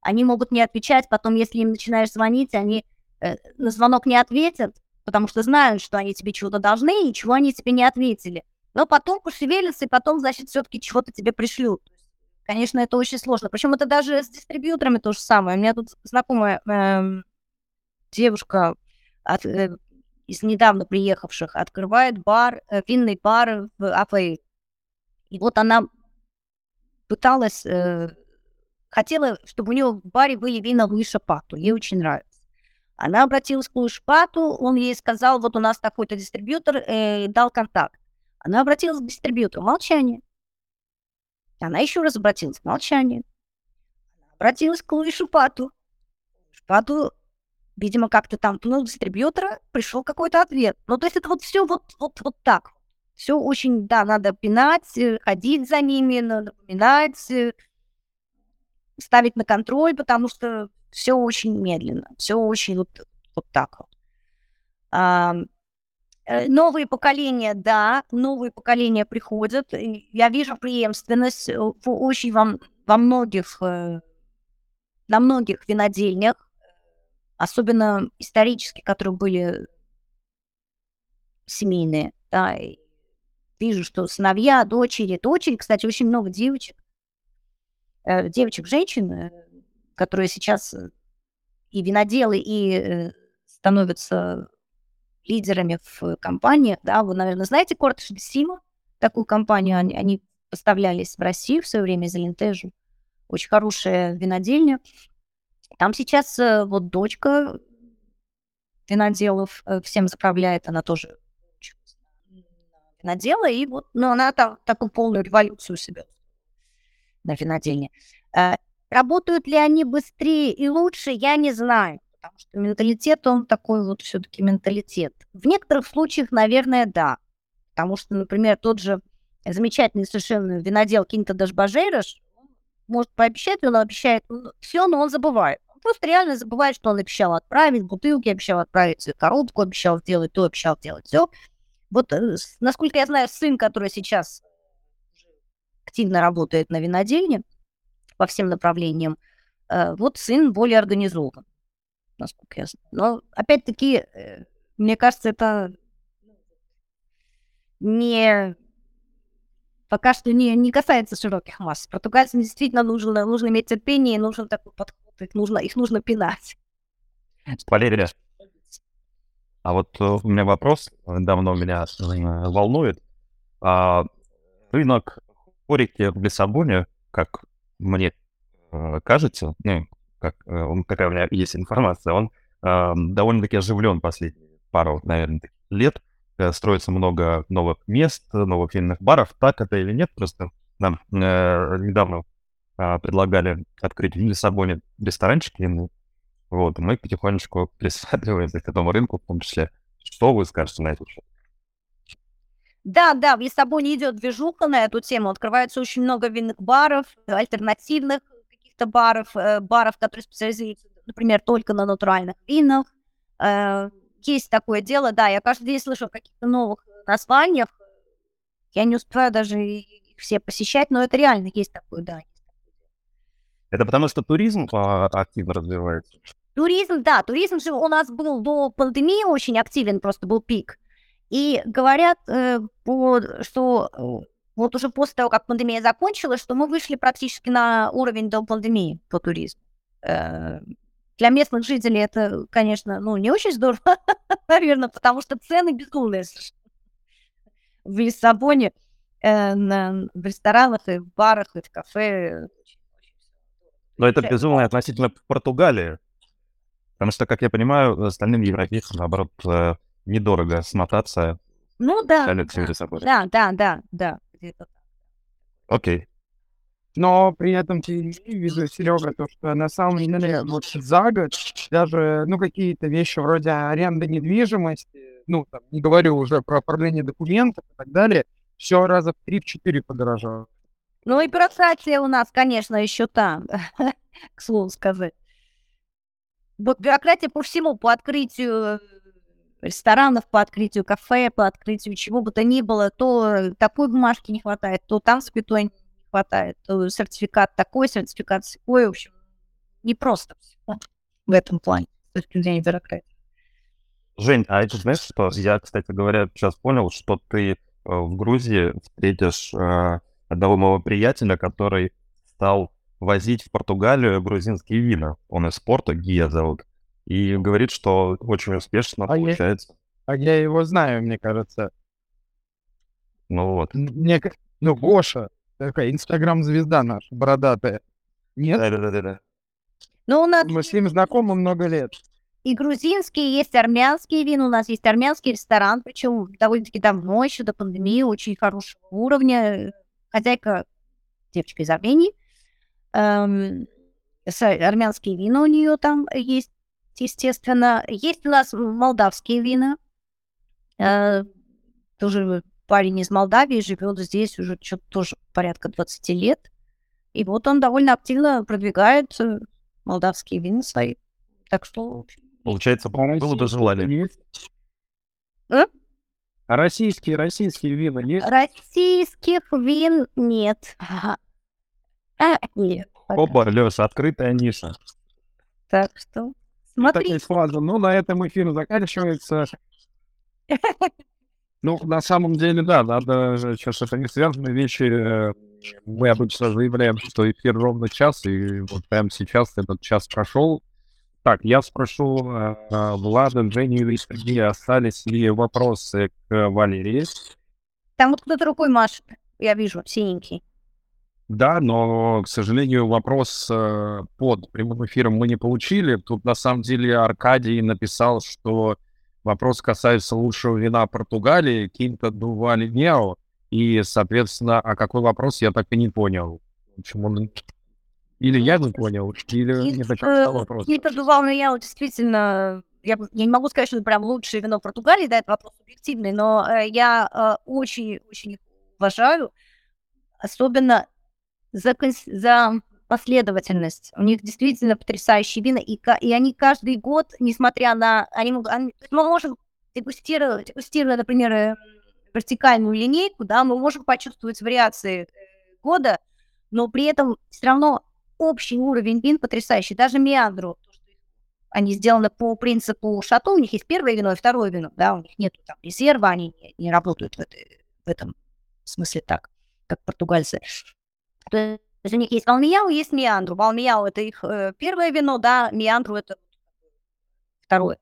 Они могут не отвечать, потом, если им начинаешь звонить, они э, на звонок не ответят, потому что знают, что они тебе чего-то должны, и чего они тебе не ответили. Но потом пошевелятся, и потом, значит, все-таки чего-то тебе пришлют. Конечно, это очень сложно. Причем это даже с дистрибьюторами то же самое. У меня тут знакомая э, девушка от, э, из недавно приехавших открывает бар, э, винный бар в Афэй. И вот она пыталась, э, хотела, чтобы у нее в баре были вина Луи Шапату. Ей очень нравится. Она обратилась к Луи Шапату, он ей сказал, вот у нас такой-то дистрибьютор, э, дал контакт. Она обратилась к дистрибьютору, молчание. Она еще раз обратилась, молчание. Она обратилась к Луи Шапату. Шапату, видимо, как-то там пнул дистрибьютора, пришел какой-то ответ. Ну, то есть это вот все вот, вот, вот так все очень, да, надо пинать, э, ходить за ними, напоминать, э, ставить на контроль, потому что все очень медленно, все очень вот, вот так вот. А, новые поколения, да, новые поколения приходят. Я вижу преемственность очень во, во многих, на многих винодельнях, особенно исторически, которые были семейные, да, вижу, что сыновья, дочери, дочери, кстати, очень много девочек, э, девочек, женщин, э, которые сейчас э, и виноделы, и становятся лидерами в компаниях, да, вы, наверное, знаете Кортеш Сима, такую компанию, они, они поставлялись в Россию в свое время из Алентежу, очень хорошая винодельня. Там сейчас вот дочка виноделов всем заправляет, она тоже винодела, и вот, ну, она там такую полную революцию себе на винодельне. Э, работают ли они быстрее и лучше, я не знаю, потому что менталитет, он такой вот все-таки менталитет. В некоторых случаях, наверное, да, потому что, например, тот же замечательный совершенно винодел Кинта Дашбажейраш может пообещать, он обещает все, но он забывает. Он просто реально забывает, что он обещал отправить бутылки, обещал отправить коробку, обещал сделать то, обещал сделать все. Вот, э, насколько я знаю, сын, который сейчас активно работает на винодельне по всем направлениям, э, вот сын более организован, насколько я знаю. Но, опять-таки, э, мне кажется, это не пока что не, не касается широких масс. Португальцам действительно нужно, нужно иметь терпение, нужен такой подход, их нужно, их нужно пинать. Валерия, а вот э, у меня вопрос, э, давно меня э, волнует. А, рынок хорики в Лиссабоне, как мне кажется, ну, как, какая у меня есть информация, он э, довольно-таки оживлен последние пару, наверное, лет. Строится много новых мест, новых винных баров. Так это или нет? Просто нам э, недавно э, предлагали открыть в Лиссабоне ресторанчик винный. Вот, мы потихонечку присматриваемся к этому рынку, в том числе. Что вы скажете на это? Да, да, в Лиссабоне идет движуха на эту тему. Открывается очень много винных баров, альтернативных каких-то баров, э, баров, которые специализируются, например, только на натуральных винах. Э, есть такое дело, да, я каждый день слышу о каких-то новых названиях. Я не успеваю даже их все посещать, но это реально есть такое, да. Это потому что туризм а, активно развивается? Туризм, да, туризм же у нас был до пандемии очень активен, просто был пик. И говорят, э, что э, вот уже после того, как пандемия закончилась, что мы вышли практически на уровень до пандемии по туризму. Э, для местных жителей это, конечно, ну, не очень здорово, наверное, потому что цены безумные в Лиссабоне, в ресторанах и в барах, и в кафе. Но это безумно относительно Португалии. Потому что, как я понимаю, остальным европейцам, наоборот, недорого смотаться. Ну да. Да, да, да, да. Окей. Но при этом вижу, Серега, то, что на самом деле вот за год даже, ну, какие-то вещи вроде аренды недвижимости, ну, там, не говорю уже про оформление документов и так далее, все раза в 3-4 подорожало. Ну и бюрократия у нас, конечно, еще там, к слову сказать. Вот бюрократия по всему, по открытию ресторанов, по открытию кафе, по открытию чего бы то ни было, то такой бумажки не хватает, то там спитой не хватает, то сертификат такой, сертификат такой, в общем, не просто в этом плане с точки зрения бюрократии. Жень, а это знаешь что? Я, кстати говоря, сейчас понял, что ты э, в Грузии встретишь э, одного моего приятеля, который стал возить в Португалию грузинские вина. Он из спорта, Гия зовут и говорит, что очень успешно а получается. Я, а я его знаю, мне кажется. Ну вот. Мне, ну, Гоша, такая инстаграм-звезда наша, бородатая. Нет? Да-да-да. Ну, у нас... Мы с ним знакомы много лет. И грузинские, есть армянские вина, у нас есть армянский ресторан, причем довольно-таки давно, еще до пандемии, очень хорошего уровня. Хозяйка, девочка из Армении, эм, армянские вина у нее там есть естественно. Есть у нас молдавские вина. Э, тоже парень из Молдавии живет здесь уже что-то тоже порядка 20 лет. И вот он довольно активно продвигает э, молдавские вина свои. Так что... Получается, а было бы желание. А? а российские, российские вина нет? Российских вин нет. А, нет. Опа, Леша, открытая ниша. Так что Смотри. Такая фраза. Ну, на этом эфир заканчивается. Ну, на самом деле, да, надо сейчас это не связанные вещи. Э, мы обычно заявляем, что эфир ровно час, и вот прямо сейчас этот час прошел. Так, я спрошу э, Влада, Женю и Сергея, остались ли вопросы к Валерии? Там вот кто-то рукой машет, я вижу, синенький. Да, но, к сожалению, вопрос э, под прямым эфиром мы не получили. Тут, на самом деле, Аркадий написал, что вопрос касается лучшего вина Португалии, Кинта Дували Нео. И, соответственно, а какой вопрос, я так и не понял. Почему он... Или я не понял, или не дочитал вопрос. Кинта Дували Нео действительно... Я, я не могу сказать, что это прям лучшее вино Португалии, да, это вопрос объективный, но э, я очень-очень э, уважаю, особенно за, за последовательность. У них действительно потрясающие вина, и, и они каждый год, несмотря на... Они, они, мы можем дегустировать, дегустируя, например, э, вертикальную линейку, да, мы можем почувствовать вариации года, но при этом все равно общий уровень вин потрясающий. Даже Миандру, они сделаны по принципу шато, у них есть первое вино и второе вино, да, у них нет там резерва, они не, не работают в, этой, в этом смысле так, как португальцы. То есть у них есть Валмияу, есть Миандру. Валмияу – это их э, первое вино, да, Миандру – это второе.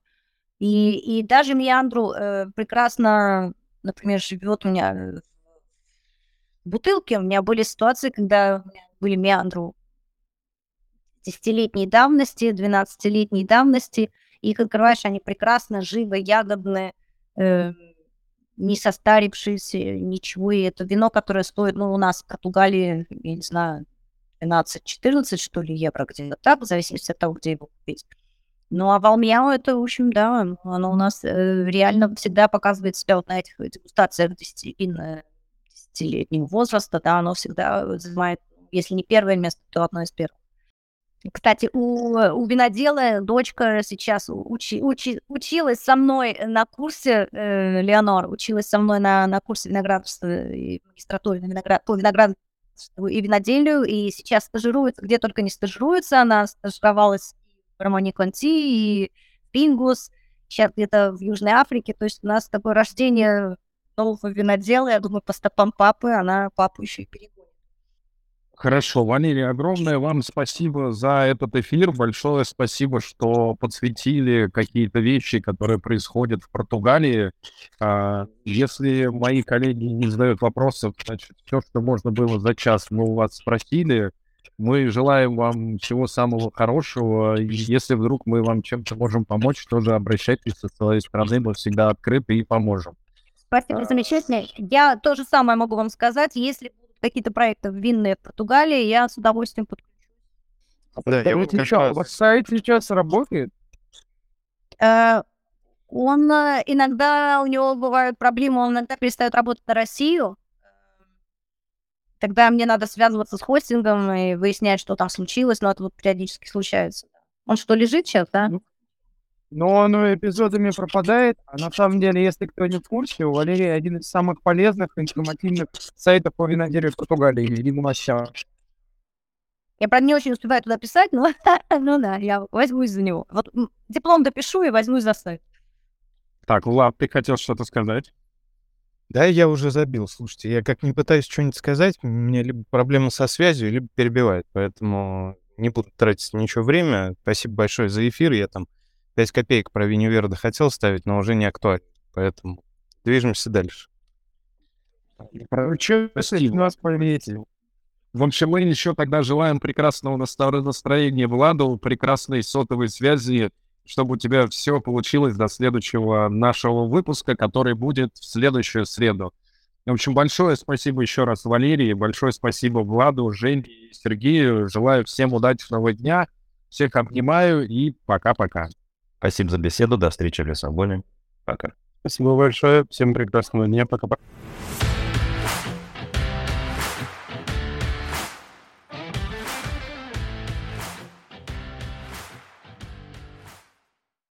И, и даже Миандру э, прекрасно, например, живет у меня в бутылке. У меня были ситуации, когда были Миандру десятилетней давности, 12-летней давности. Их открываешь, они прекрасно, живо, ягодные, э, не состарившееся, ничего. И это вино, которое стоит, ну, у нас в Португалии, я не знаю, 12-14, что ли, евро где-то так, в зависимости от того, где его купить. Ну, а Валмьяо это, в общем, да, оно у нас э, реально всегда показывает себя вот на этих дегустациях десятилетнего, десятилетнего возраста, да, оно всегда занимает, если не первое место, то одно из первых. Кстати, у, у винодела дочка сейчас учи, учи, училась со мной на курсе, э, Леонор, училась со мной на, на курсе виноградарства и магистратуре на виноград, по виноградарству и виноделию, и сейчас стажируется, где только не стажируется, она стажировалась в Романе Конти и Пингус, сейчас где-то в Южной Африке, то есть у нас такое рождение нового винодела, я думаю, по стопам папы, она папу еще и перегонит. Хорошо, Валерий, огромное вам спасибо за этот эфир. Большое спасибо, что подсветили какие-то вещи, которые происходят в Португалии. А, если мои коллеги не задают вопросов, значит, все, что можно было за час, мы у вас спросили. Мы желаем вам всего самого хорошего. И если вдруг мы вам чем-то можем помочь, тоже обращайтесь со своей стороны. Мы всегда открыты и поможем. Спасибо, замечательно. Я то же самое могу вам сказать. Если какие-то проекты винные в Португалии, я с удовольствием подключусь. Да, я вот раз... Ваш сайт сейчас работает? Э, он э, иногда, у него бывают проблемы, он иногда перестает работать на Россию. Тогда мне надо связываться с хостингом и выяснять, что там случилось, но это вот периодически случается. Он что, лежит сейчас, да? Ну, но он эпизодами пропадает. А на самом деле, если кто не в курсе, у Валерии один из самых полезных информативных сайтов по виноделию в Португалии. Сейчас. Я, правда, не очень успеваю туда писать, но ну да, я возьмусь за него. Вот диплом допишу и возьмусь за сайт. Так, Влад, ты хотел что-то сказать? Да, я уже забил. Слушайте, я как не пытаюсь что-нибудь сказать, у меня либо проблема со связью, либо перебивает. Поэтому не буду тратить ничего время. Спасибо большое за эфир. Я там 5 копеек про Винюверда хотел ставить, но уже не актуально. Поэтому движемся дальше. Спасибо. нас пометили. В общем, мы еще тогда желаем прекрасного настроения Владу, прекрасной сотовой связи, чтобы у тебя все получилось до следующего нашего выпуска, который будет в следующую среду. В общем, большое спасибо еще раз Валерии, большое спасибо Владу, Жене и Сергею. Желаю всем удачного дня. Всех обнимаю и пока-пока. Спасибо за беседу. До встречи в Лиссабоне. Пока. Спасибо большое. Всем прекрасного дня. Пока-пока.